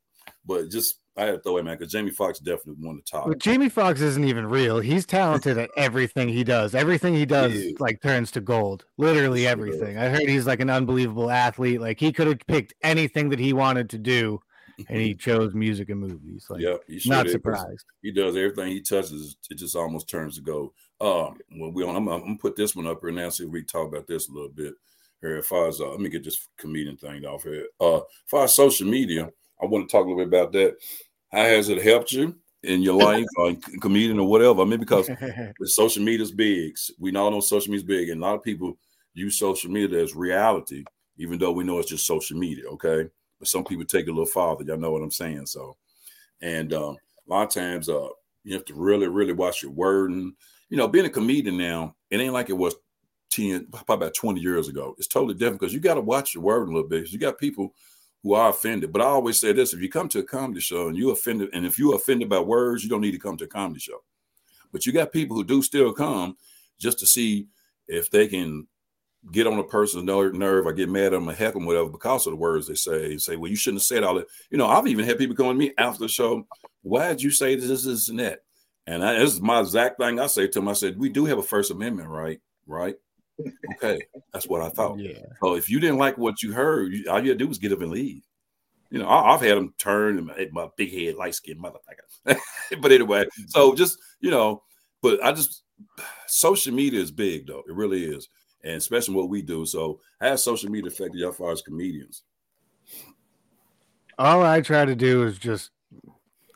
but just, I had to throw it, man, because Jamie Foxx definitely won the top. Well, Jamie Foxx isn't even real. He's talented at everything he does. Everything he does, like, turns to gold. Literally everything. I heard he's like an unbelievable athlete. Like, he could have picked anything that he wanted to do and he chose music and movies. Like, yep, sure not surprised. He does everything he touches. It just almost turns to gold. Um, well, we on. I'm, I'm, gonna put this one up here now. See if we talk about this a little bit here. As far as uh, let me get this comedian thing off here. Uh, as far as social media, I want to talk a little bit about that. How has it helped you? in your life, or comedian or whatever. I mean, because social media is big. We all know social media is big, and a lot of people use social media as reality, even though we know it's just social media. Okay, but some people take it a little farther. Y'all know what I'm saying. So, and um, a lot of times, uh, you have to really, really watch your word. And you know, being a comedian now, it ain't like it was 10, probably about 20 years ago. It's totally different because you got to watch your word a little bit. You got people who are offended. But I always say this: if you come to a comedy show and you offended, and if you're offended by words, you don't need to come to a comedy show. But you got people who do still come just to see if they can get on a person's nerve, I get mad at them, I heck them, whatever, because of the words they say. They say, well, you shouldn't have said all that. You know, I've even had people come to me after the show, why did you say this, this, and that? And I, this is my exact thing I say to them. I said, we do have a First Amendment right, right? Okay, that's what I thought. Yeah. So if you didn't like what you heard, you, all you had to do was get up and leave. You know, I, have had them turn and my, my big head, light skinned motherfucker. but anyway, so just you know, but I just social media is big though. It really is, and especially what we do. So, how has social media affected you as far as comedians? All I try to do is just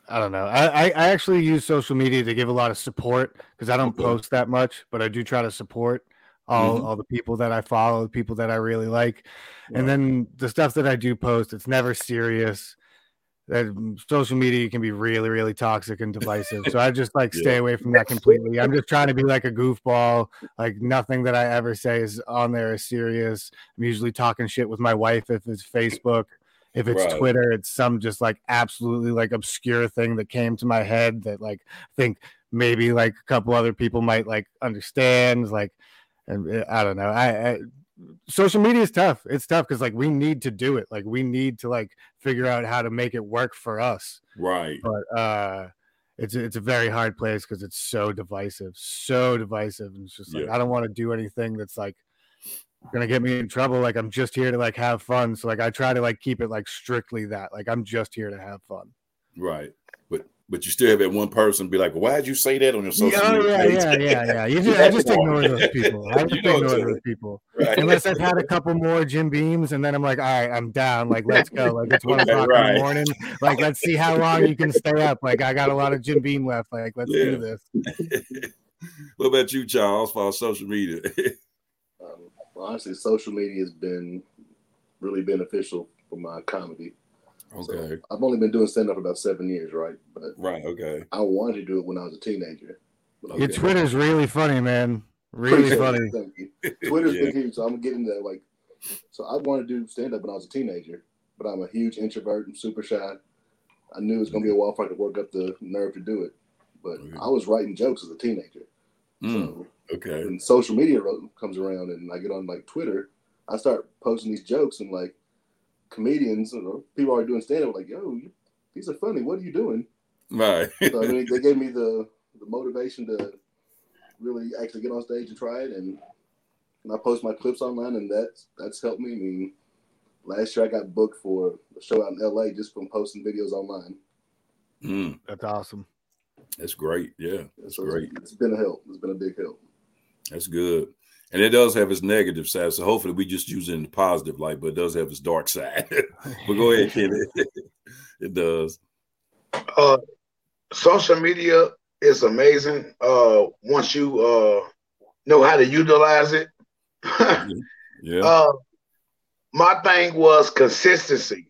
I don't know. I, I actually use social media to give a lot of support because I don't okay. post that much, but I do try to support all, mm-hmm. all the people that I follow, the people that I really like. And then the stuff that I do post, it's never serious. That mm, social media can be really, really toxic and divisive. so I just like stay away from that completely. I'm just trying to be like a goofball. Like nothing that I ever say is on there is serious. I'm usually talking shit with my wife if it's Facebook. If it's right. Twitter, it's some just like absolutely like obscure thing that came to my head that like I think maybe like a couple other people might like understand. Like, and eh, I don't know. I, I social media is tough. It's tough because like we need to do it. Like we need to like figure out how to make it work for us. Right. But uh it's it's a very hard place because it's so divisive, so divisive. And it's just like yeah. I don't want to do anything that's like gonna get me in trouble. Like I'm just here to like have fun. So like I try to like keep it like strictly that. Like I'm just here to have fun. Right. But but you still have that one person be like, why did you say that on your social yeah, media? Yeah, yeah, yeah, yeah. You just, I just ignore those people. I just ignore those people. Right. Unless I've had a couple more Jim Beams, and then I'm like, all right, I'm down. Like, let's go. Like it's one o'clock right. in the morning. Like, let's see how long you can stay up. Like, I got a lot of Jim Beam left. Like, let's yeah. do this. what about you, Charles, for social media? Um, honestly, social media has been really beneficial for my comedy. Okay. So I've only been doing stand up about seven years, right? But right, okay. I wanted to do it when I was a teenager. Your Twitter's really funny, man. Really funny. Thank you. Twitter's yeah. been huge, so I'm getting that. Like, so I wanted to do stand up when I was a teenager, but I'm a huge introvert and super shy. I knew it was gonna be a while for I to work up the nerve to do it, but okay. I was writing jokes as a teenager. Mm. So Okay. And social media comes around, and I get on like Twitter, I start posting these jokes, and like comedians or people are doing stand up, like, yo, these are funny. What are you doing? Right. so I mean, they gave me the the motivation to really actually get on stage and try it, and, and I post my clips online, and that's that's helped me. I mean, last year I got booked for a show out in LA just from posting videos online. Mm. That's awesome. That's great. Yeah, that's so great. It's been a help. It's been a big help. That's good. And it does have its negative side. So hopefully we just use it in the positive light, but it does have its dark side. but go ahead, Kenny. it does. Uh, social media is amazing. Uh, once you uh, know how to utilize it. yeah. Uh, my thing was consistency.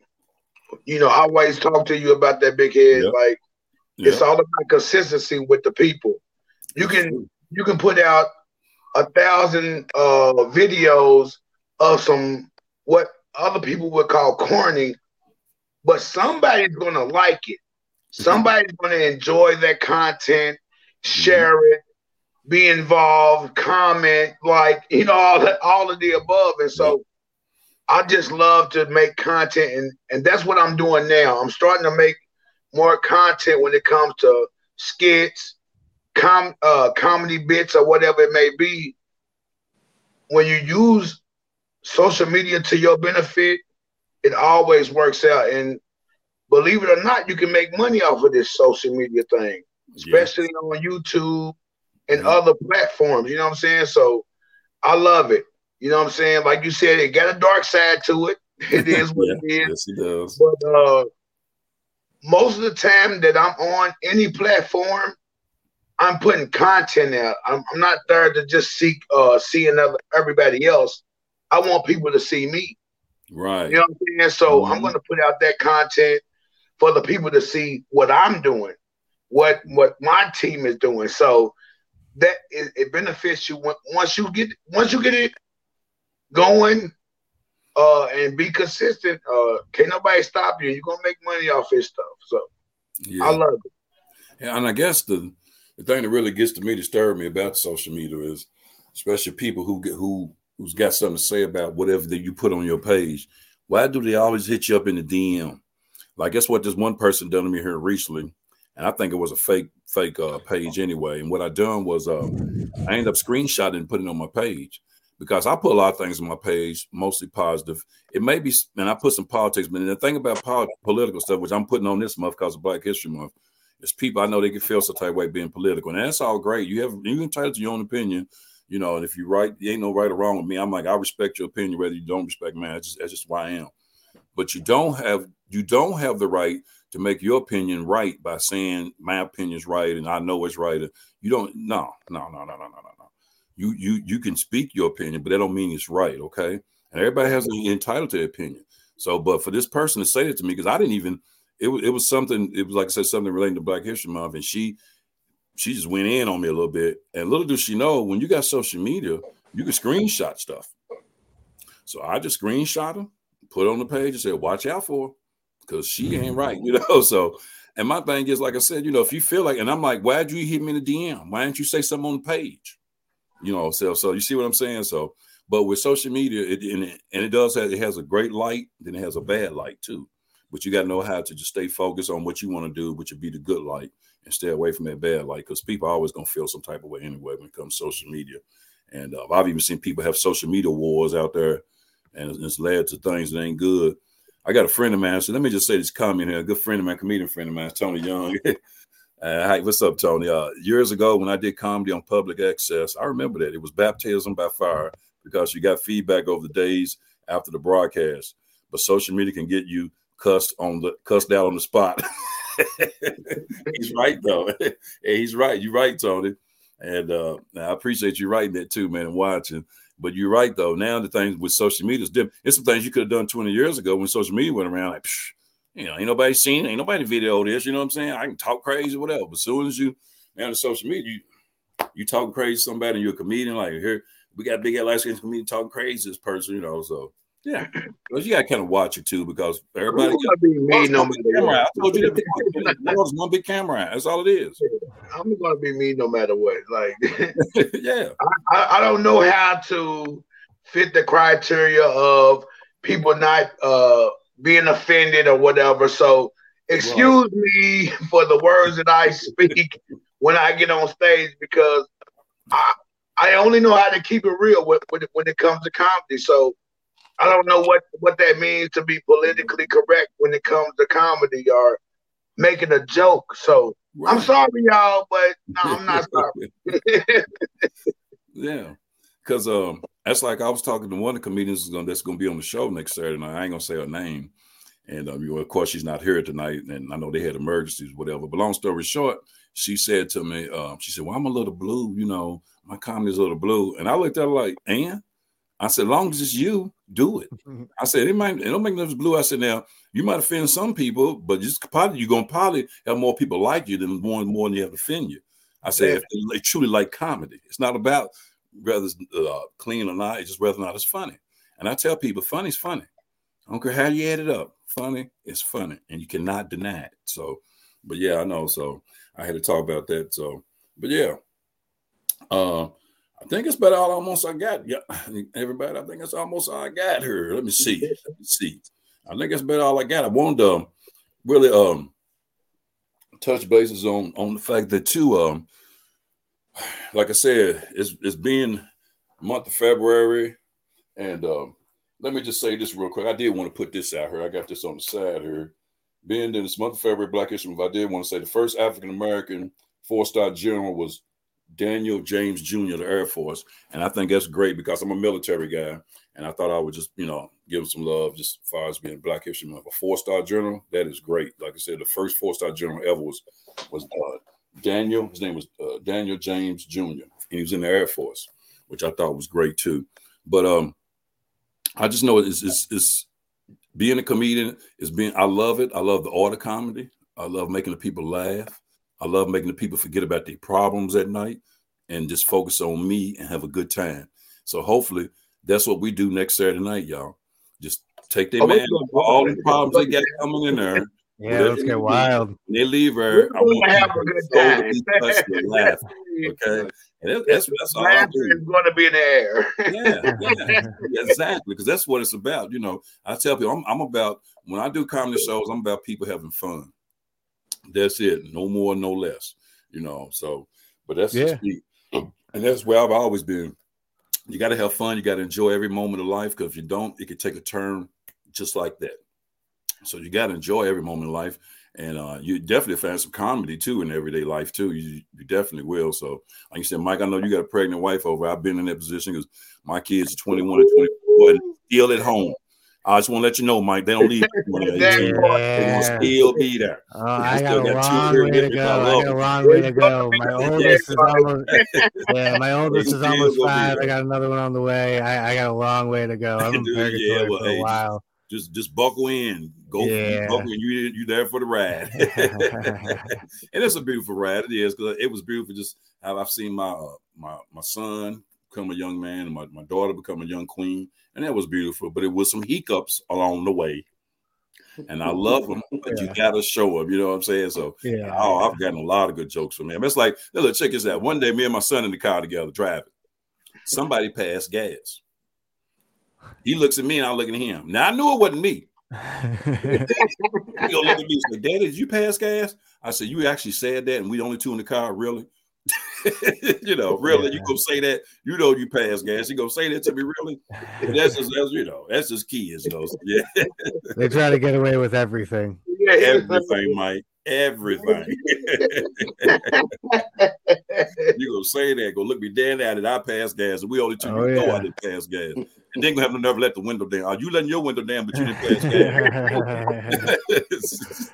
You know, I always talk to you about that big head. Yep. Like yep. it's all about consistency with the people. You can you can put out a thousand uh, videos of some what other people would call corny, but somebody's gonna like it. Somebody's gonna enjoy that content, share mm-hmm. it, be involved, comment, like you know, all all of the above. And so I just love to make content and, and that's what I'm doing now. I'm starting to make more content when it comes to skits, com uh, comedy bits or whatever it may be, when you use social media to your benefit, it always works out. And believe it or not, you can make money off of this social media thing, especially on YouTube and yeah. other platforms. You know what I'm saying? So I love it. You know what I'm saying? Like you said, it got a dark side to it. It is what yeah, it is. Yes, it does. But uh, most of the time that I'm on any platform, I'm putting content out. I'm, I'm not there to just seek uh see another everybody else. I want people to see me. Right. You know what I'm saying? So mm-hmm. I'm gonna put out that content for the people to see what I'm doing, what what my team is doing. So that it, it benefits you once you get once you get it going uh and be consistent, uh can't nobody stop you. You're gonna make money off this stuff. So yeah. I love it. And I guess the the thing that really gets to me, disturb me about social media is, especially people who get who who's got something to say about whatever that you put on your page. Why do they always hit you up in the DM? Like guess what this one person done to me here recently, and I think it was a fake fake uh, page anyway. And what I done was uh, I ended up screenshotting and putting on my page. because I put a lot of things on my page, mostly positive. It may be, and I put some politics, but the thing about political stuff, which I'm putting on this month because of Black History Month, is people I know they can feel some type of way being political, and that's all great. You have you're entitled to your own opinion, you know. And if you're right, you ain't no right or wrong with me. I'm like I respect your opinion, whether you don't respect mine. That's just, that's just why I am. But you don't have you don't have the right to make your opinion right by saying my opinion's right and I know it's right. You don't. No, no, no, no, no, no, no. You you you can speak your opinion, but that don't mean it's right. Okay, and everybody has an entitled to their opinion. So, but for this person to say that to me, because I didn't even, it was it was something. It was like I said, something relating to Black History Month, and she she just went in on me a little bit. And little does she know, when you got social media, you can screenshot stuff. So I just screenshot her, put it on the page, and said, "Watch out for because she ain't mm-hmm. right." You know. So, and my thing is, like I said, you know, if you feel like, and I'm like, why'd you hit me in the DM? Why didn't you say something on the page? You know. So, so you see what I'm saying? So, but with social media, it and it, and it does have it has a great light, then it has a bad light too. But you got to know how to just stay focused on what you want to do, which would be the good light, and stay away from that bad light because people are always gonna feel some type of way anyway when it comes to social media. And uh, I've even seen people have social media wars out there, and it's, led to things that ain't good. I got a friend of mine. So let me just say this comment here. A good friend of mine, comedian friend of mine, Tony Young. uh, hi, what's up, Tony? Uh, years ago, when I did comedy on public access, I remember that it was baptism by fire because you got feedback over the days after the broadcast. But social media can get you cussed on the cussed out on the spot. he's right though. he's right. You're right, Tony. And uh, I appreciate you writing that too, man, and watching. But you're right though. Now the things with social media is different. It's some things you could have done 20 years ago when social media went around. Like, psh, you know, ain't nobody seen ain't nobody video this. You know what I'm saying? I can talk crazy, whatever. But as soon as you now the social media, you you talking crazy to somebody, and you're a comedian. Like here, we got big skin comedian talking crazy this person. You know, so yeah, but you got to kind of watch it too because everybody got be me no matter what. I told you that was one big camera. That's all it is. I'm gonna be me no matter what. Like, yeah, I, I don't know how to fit the criteria of people not uh being offended or whatever. So excuse me for the words that I speak when I get on stage because I I only know how to keep it real when, when, when it comes to comedy. So I don't know what what that means to be politically correct when it comes to comedy or making a joke. So right. I'm sorry, y'all, but no, I'm not sorry. yeah, because um, that's like I was talking to one of the comedians that's going to be on the show next Saturday night. I ain't gonna say her name, and um, you know, of course she's not here tonight, and I know they had emergencies, whatever. But long story short, she said to me, um, she said, "Well, I'm a little blue, you know, my comedy's a little blue," and I looked at her like, "And." I said, long as it's you, do it. Mm-hmm. I said, it might it don't make no blue. I said, now you might offend some people, but just probably you're gonna probably have more people like you than more and more than you have offend you. I said, yeah. if they, they, truly like comedy, it's not about whether it's uh, clean or not, it's just whether or not it's funny. And I tell people, funny's funny. I don't care how you add it up. Funny is funny, and you cannot deny it. So, but yeah, I know. So I had to talk about that. So, but yeah. Uh, I think it's about all almost I got. Yeah, everybody, I think it's almost all I got here. Let me see. Let me see. I think it's about all I got. I wanted to um, really um touch bases on on the fact that too um like I said, it's it's being month of February, and um, let me just say this real quick. I did want to put this out here. I got this on the side here. Being in this month of February, Black History Month, I did want to say the first African American four star general was Daniel James Jr., the Air Force. And I think that's great because I'm a military guy. And I thought I would just, you know, give him some love just as far as being Black History Month. A four star general, that is great. Like I said, the first four star general ever was was uh, Daniel. His name was uh, Daniel James Jr. And he was in the Air Force, which I thought was great too. But um, I just know it's, it's, it's being a comedian is being. I love it. I love the art of comedy. I love making the people laugh. I love making the people forget about their problems at night and just focus on me and have a good time. So hopefully that's what we do next Saturday night, y'all. Just take their oh, man all the problems they got coming in there. Yeah, let's get wild. They leave her. I want have a good time. laugh. Okay. And that's, that's, that's all I do. is going to be in the air. yeah, yeah, exactly. Because that's what it's about. You know, I tell people I'm, I'm about when I do comedy shows, I'm about people having fun. That's it. No more, no less. You know. So, but that's yeah. and that's where I've always been. you got to have fun. You got to enjoy every moment of life because if you don't, it could take a turn just like that. So you got to enjoy every moment of life. And uh, you definitely find some comedy too in everyday life too. You, you definitely will. So, like you said, Mike, I know you got a pregnant wife over. I've been in that position because my kids are 21 and 24 and still at home. I just want to let you know, Mike, they don't leave. yeah. They will still be there. Oh, I got a long way to go. I got a long way to go. My oldest is almost yeah, my oldest is almost five. I got another one on the way. I, I got a long way to go. I'm in purgatory yeah, well, for a while. Just just buckle in. Go yeah. buckle in. You you there for the ride. and it's a beautiful ride. It is because it was beautiful just how I've seen my uh, my my son become a young man and my, my daughter become a young queen and that was beautiful. But it was some hiccups along the way, and I love them. But yeah. you gotta show them. You know what I'm saying? So yeah, oh, I've gotten a lot of good jokes from him. It's like, look, check this out. One day, me and my son in the car together driving. Somebody passed gas. He looks at me and I look at him. Now I knew it wasn't me. he gonna look at me and say, Daddy, did you pass gas? I said, You actually said that, and we only two in the car, really? you know, really, yeah. you gonna say that? You know, you pass gas. You gonna say that to me, really? That's just, that's, you know, that's just kids, you know. Yeah, they try to get away with everything. Yeah, Everything, Mike. Everything. you gonna say that? Go look me dead at it. I pass gas, and we only two oh, yeah. know I didn't pass gas, and then gonna have to never let the window down. Are you letting your window down, but you didn't pass gas?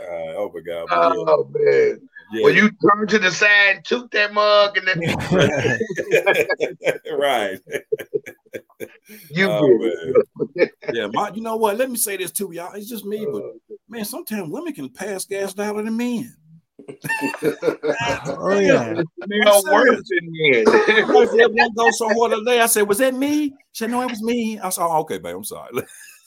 uh, oh my god! Oh man. Yeah. Well, you turn to the side, toot that mug, and then right. you oh, yeah, my, you know what? Let me say this to y'all. It's just me, uh, but man, sometimes women can pass gas louder than men. oh yeah, men are worse than men. one go somewhere today. I said, "Was that me?" She said, "No, it was me." I said, oh, "Okay, babe, I'm sorry."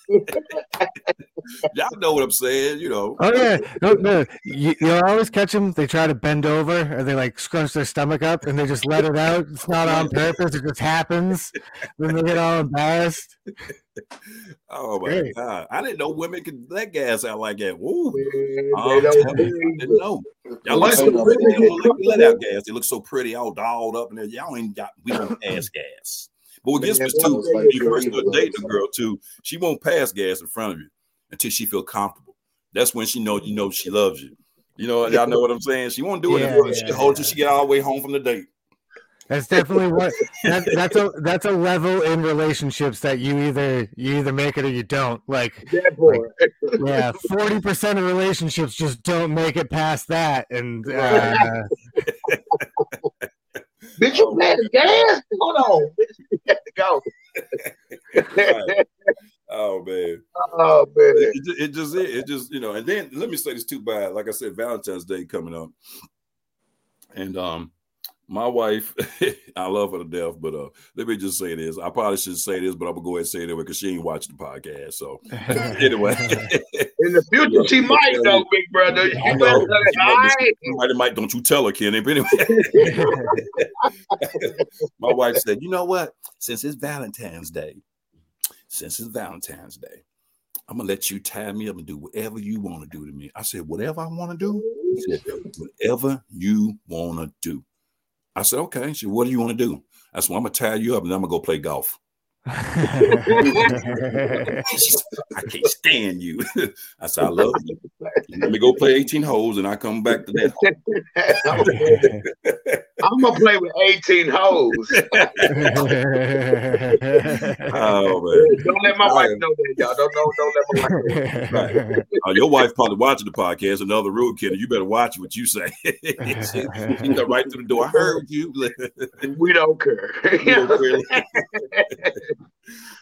Y'all know what I'm saying, you know. Oh yeah, no, no. You, you always catch them. They try to bend over, or they like scrunch their stomach up, and they just let it out. It's not on purpose; it just happens. then they get all embarrassed. Oh my hey. god! I didn't know women could let gas out like that. Woo! Oh, I didn't know. Y'all like so pretty. They don't let out gas. They look so pretty, all dolled up, and y'all ain't got. We don't pass gas. But what gets me too, like, you first start dating a girl too, she won't pass gas in front of you until she feel comfortable. That's when she know you know she loves you. You know, y'all know what I'm saying. She won't do it. Yeah, yeah, she hold yeah. till she get all the way home from the date. That's definitely what that, that's a that's a level in relationships that you either you either make it or you don't. Like, like yeah, forty percent of relationships just don't make it past that, and uh, Bitch, you had the gas? Hold on. Bitch, you had to go. Oh man. Oh man. It, it, just it, it just you know, and then let me say this too bad. Like I said, Valentine's Day coming up. And um my wife, I love her to death, but uh, let me just say this. I probably should say this, but I'm gonna go ahead and say it anyway because she ain't watching the podcast. So anyway, in the future, she might know, big brother. I know. Might, might, don't you tell her, Kenny? But anyway, my wife said, "You know what? Since it's Valentine's Day, since it's Valentine's Day, I'm gonna let you tie me up and do whatever you want to do to me." I said, "Whatever I want to do." She said, "Whatever you want to do." I said, okay. She said, what do you want to do? I said, well, I'm gonna tie you up and I'm gonna go play golf. I can't stand you. I said, I love you. Let me go play 18 holes and I come back to that. I'm gonna play with 18 holes. oh man. Don't let my wife know that, y'all. Don't know, don't let my wife know. Right. Uh, your wife probably watching the podcast, another rude kid, you better watch what you say. she, she got right through the door. I heard you. we don't care. We don't care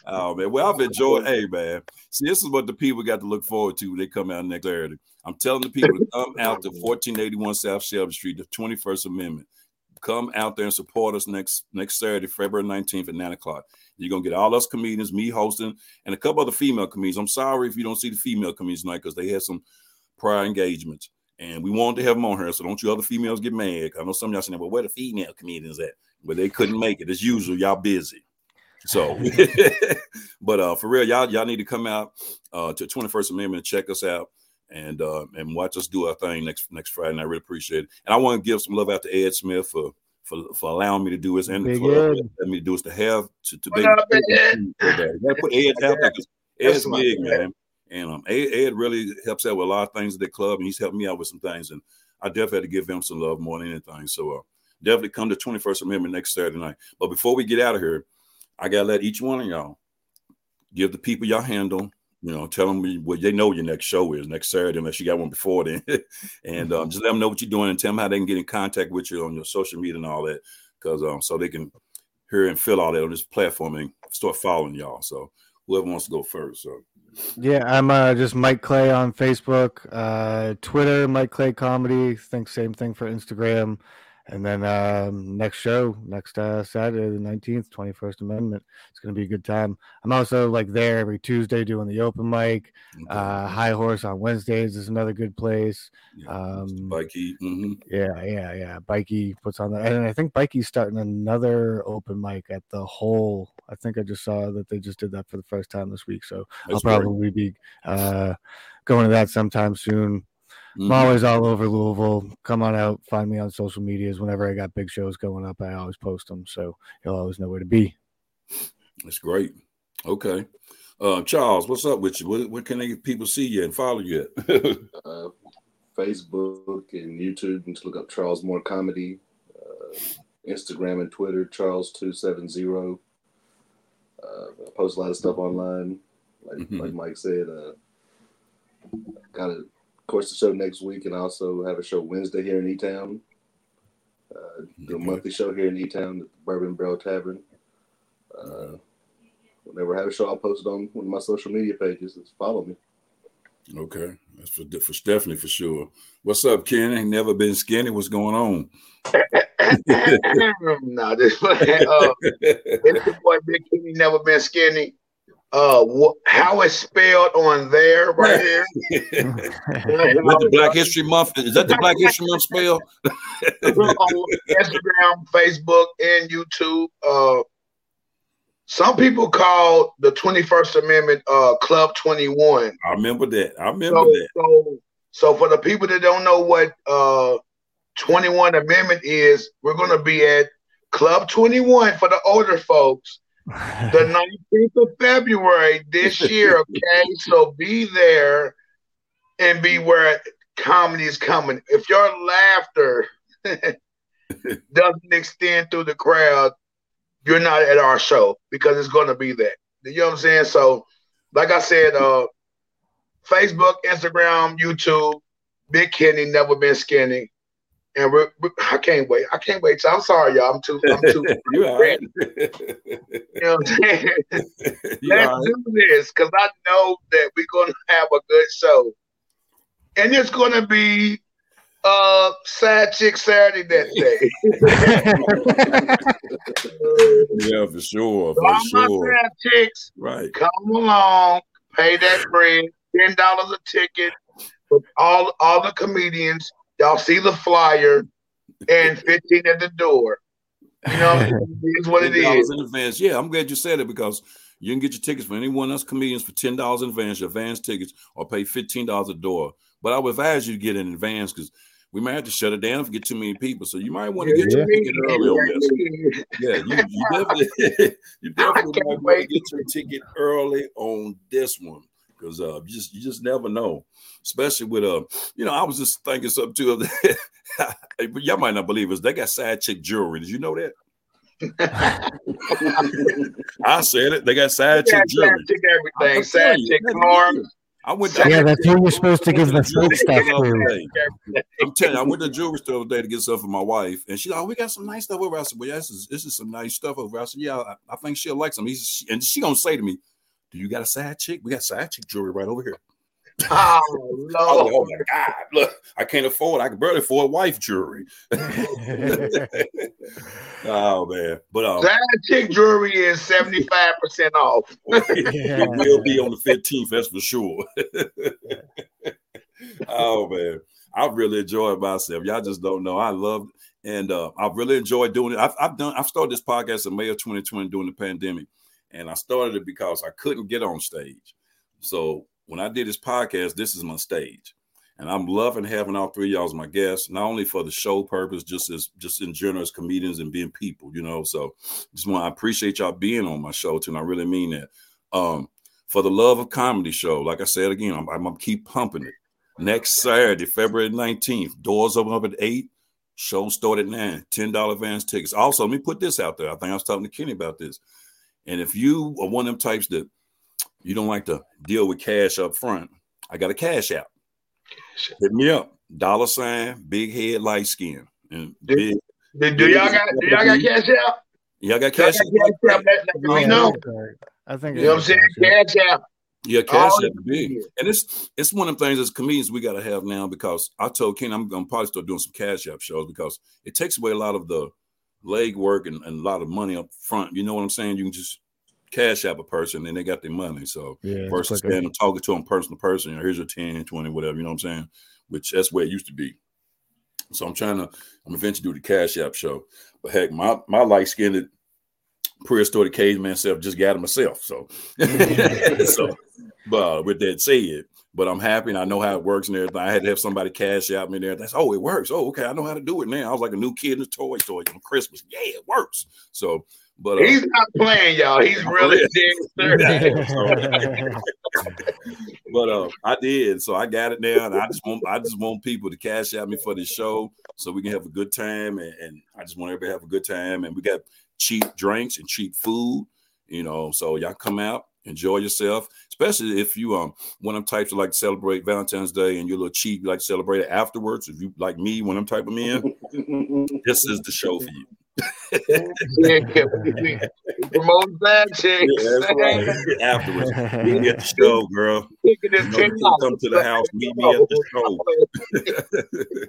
oh man, well I've enjoyed. Hey man, see this is what the people got to look forward to when they come out next Saturday. I'm telling the people to come out to 1481 South Shelby Street, the 21st Amendment. Come out there and support us next next Saturday, February 19th at 9 o'clock. You're gonna get all us comedians, me hosting, and a couple other female comedians. I'm sorry if you don't see the female comedians tonight because they had some prior engagements. And we wanted to have them on here, so don't you other females get mad. I know some y'all saying, "Well, where the female comedians at?" But they couldn't make it. As usual, y'all busy. So, but uh, for real, y'all y'all need to come out uh, to 21st Amendment and check us out and uh, and watch us do our thing next next Friday. And I really appreciate it. And I want to give some love out to Ed Smith for for, for allowing me to do this and for letting me do this to have to, to be. Up, got put Ed out there Ed's big, man. And um, Ed, Ed, really helps out with a lot of things at the club, and he's helped me out with some things. And I definitely had to give him some love more than anything. So uh, definitely come to 21st Amendment next Saturday night. But before we get out of here, I gotta let each one of y'all give the people your handle. You know, tell them what they know your next show is next Saturday, unless you got one before then. and um, just let them know what you're doing and tell them how they can get in contact with you on your social media and all that, because um, so they can hear and feel all that on this platform and start following y'all. So whoever wants to go first. So. Yeah, I'm uh, just Mike Clay on Facebook, uh, Twitter, Mike Clay Comedy. Think same thing for Instagram. And then um, next show, next uh, Saturday, the 19th, 21st Amendment. It's going to be a good time. I'm also like there every Tuesday doing the open mic. Okay. Uh, High Horse on Wednesdays is another good place. Yeah, um, Bikey. Mm-hmm. Yeah, yeah, yeah. Bikey puts on that. And I think Bikey's starting another open mic at the Hole. I think I just saw that they just did that for the first time this week. So That's I'll probably great. be uh, going to that sometime soon. Mm-hmm. I'm always all over Louisville. Come on out, find me on social medias. Whenever I got big shows going up, I always post them, so you'll always know where to be. That's great. Okay, uh, Charles, what's up with you? Where, where can they, people see you and follow you? uh, Facebook and YouTube. You look up Charles Moore Comedy. Uh, Instagram and Twitter, Charles two seven zero. Uh, I post a lot of stuff online, like mm-hmm. like Mike said. Uh, got a course, the show next week, and I also have a show Wednesday here in E Town. Uh, do a monthly show here in E Town at the Bourbon Barrel Tavern. Uh, whenever I have a show, I'll post it on one of my social media pages. Just follow me. Okay, that's for, for definitely for sure. What's up, Ken? Ain't never been skinny. What's going on? no, this uh, it's the boy Big Kenny. Never been skinny uh wh- how it's spelled on there right here. is that the Black History Month? Is that the Black History Month spell? on Instagram, Facebook, and YouTube. Uh some people call the 21st Amendment uh Club 21. I remember that. I remember so, that. So, so for the people that don't know what uh 21 Amendment is, we're gonna be at Club 21 for the older folks the 19th of February this year. Okay, so be there and be where comedy is coming. If your laughter doesn't extend through the crowd, you're not at our show because it's going to be that. You know what I'm saying? So, like I said, uh, Facebook, Instagram, YouTube, Big Kenny, never been skinny and we're, we're, I can't wait. I can't wait. So I'm sorry, y'all. I'm too. I'm too. you all right. you know what I'm saying? Let's right. do this because I know that we're gonna have a good show, and it's gonna be uh sad chick Saturday that day. yeah, for sure. For All sure. my sad chicks, right? Come along, pay that bread, ten dollars a ticket. With all all the comedians Y'all see the flyer and 15 at the door. You know, it's what it is. In advance. Yeah, I'm glad you said it because you can get your tickets for any one of us comedians for ten dollars in advance, your advance tickets, or pay fifteen dollars a door. But I would advise you to get in advance because we might have to shut it down if we get too many people. So you might want to get yeah. your ticket early on this. Yeah, you, you definitely, you definitely might want to get your ticket early on this one because uh, you just you just never know especially with uh, you know, I was just thinking something too. but y'all might not believe us. They got side chick jewelry. Did you know that? I said it. They got side chick jewelry. Side chick everything. Side chick arms. I went. To, yeah, that's who you're supposed to give the fake stuff to. I'm telling you, I went to the jewelry store the other day to get stuff for my wife, and she's like, "Oh, we got some nice stuff over." I said, "Well, yeah, this is this is some nice stuff over." I said, "Yeah, I, I think she'll like some." He's, and she gonna say to me, "Do you got a side chick? We got side chick jewelry right over here." Oh, no. oh my God. Look, I can't afford, I can barely afford wife jewelry. oh man. But um that chick jewelry is 75% off. it will be on the 15th, that's for sure. oh man. I really enjoyed myself. Y'all just don't know. I love and uh, I've really enjoyed doing it. I've, I've done I've started this podcast in May of 2020 during the pandemic. And I started it because I couldn't get on stage. So when I did this podcast, this is my stage. And I'm loving having all three y'all as my guests, not only for the show purpose, just as just in general as comedians and being people, you know. So just want I appreciate y'all being on my show too. And I really mean that. Um, for the love of comedy show, like I said again, I'm, I'm gonna keep pumping it. Next Saturday, February 19th, doors open up at 8. Show start at 9. $10 advance tickets. Also, let me put this out there. I think I was talking to Kenny about this. And if you are one of them types that you don't like to deal with cash up front, I got a cash out. Hit me up. Dollar sign, big head, light skin. And big, do, do y'all got do y'all got cash out? Y'all got cash, y'all got cash out? Yeah, know. I think You know what I'm saying? Cash out. Yeah, cash All app big. And it's it's one of the things as comedians we gotta have now because I told Ken I'm gonna probably start doing some cash app shows because it takes away a lot of the leg work and, and a lot of money up front. You know what I'm saying? You can just cash app a person and they got their money. So Yeah, versus quicker. standing talking to them person to person, you know, here's your 10, 20, whatever, you know what I'm saying? Which that's where it used to be. So I'm trying to, I'm eventually do the Cash App show. But heck, my my light skinned prehistoric caveman self just got it myself. So, so but with that said, but I'm happy and I know how it works and everything. I had to have somebody cash out me there. That's oh, it works. Oh, okay, I know how to do it now. I was like a new kid in the toy store on Christmas. Yeah, it works. So, but uh, He's not playing, y'all. He's really dead serious. but uh, I did, so I got it now, and I just want I just want people to cash out me for this show, so we can have a good time, and, and I just want everybody to have a good time, and we got cheap drinks and cheap food, you know, so y'all come out, enjoy yourself, especially if you um one of them types that like to celebrate Valentine's Day and you're a little cheap, you like to celebrate it afterwards. If you like me, when I'm type of men, this is the show for you. Yeah, we- we promote that chick. Yeah, that's right. afterwards, meet me at the show, girl. You know, you can come to the house, meet me at the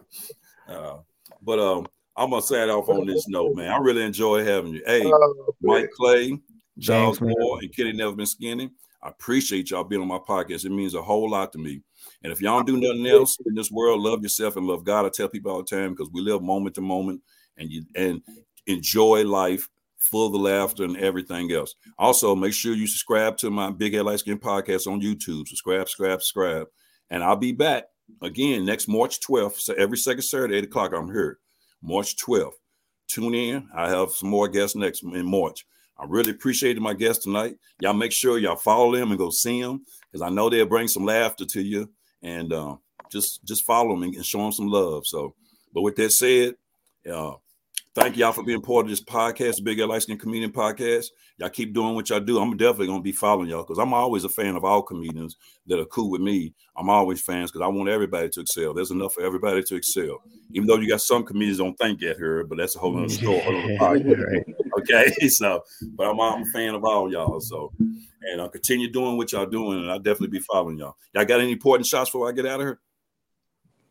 show. uh, but um, I'm gonna sign off on this note, man. I really enjoy having you. Hey, Oh, Mike Clay, Charles. Moore, and Kenny Never Been Skinny. I appreciate y'all being on my podcast. It means a whole lot to me. And if y'all don't do nothing else in this world, love yourself and love God. I tell people all the time because we live moment to moment and you and enjoy life full of the laughter and everything else. Also, make sure you subscribe to my Big Head Light Skin podcast on YouTube. Subscribe, subscribe, subscribe. And I'll be back again next March 12th. So every second Saturday, 8 o'clock, I'm here. March 12th. Tune in. I have some more guests next in March. I really appreciated my guests tonight. Y'all make sure y'all follow them and go see them because I know they'll bring some laughter to you. And uh, just just follow them and show them some love. So, but with that said, uh, thank y'all for being part of this podcast, Big L Light Skin Comedian Podcast. Y'all keep doing what y'all do. I'm definitely gonna be following y'all because I'm always a fan of all comedians that are cool with me. I'm always fans because I want everybody to excel. There's enough for everybody to excel. Even though you got some comedians don't think that here, but that's a whole other story. other. Okay, so but I'm, I'm a fan of all y'all. So and I'll continue doing what y'all doing, and I'll definitely be following y'all. Y'all got any important shots before I get out of here?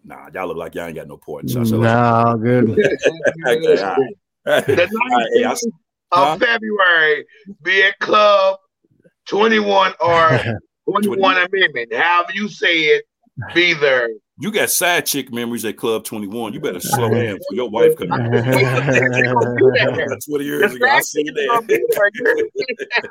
Nah, y'all look like y'all ain't got no important shots. no, good. Okay, all right. The All right, hey, I- 19th Huh? of February, be at Club 21 or 21 Amendment. However you say it, be there. You got side chick memories at Club 21. You better slow down for your wife coming. That's 20 years ago. I see that.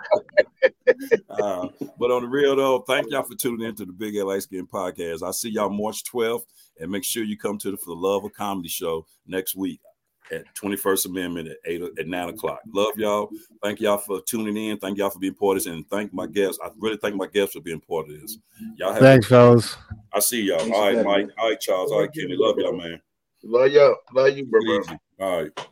uh, but on the real though, thank y'all for tuning in to the Big LA Skin podcast. I see y'all March 12th, and make sure you come to the For the Love of Comedy show next week at 21st Amendment at eight at nine o'clock. Love y'all. Thank y'all for tuning in. Thank y'all for being part of this, and thank my guests. I really thank my guests for being part of this. Y'all have. Thanks, fellas. I see y'all. All right, Mike. All right, Charles. All right, Kenny. Love y'all, man. Love y'all. Love you, bro. All right.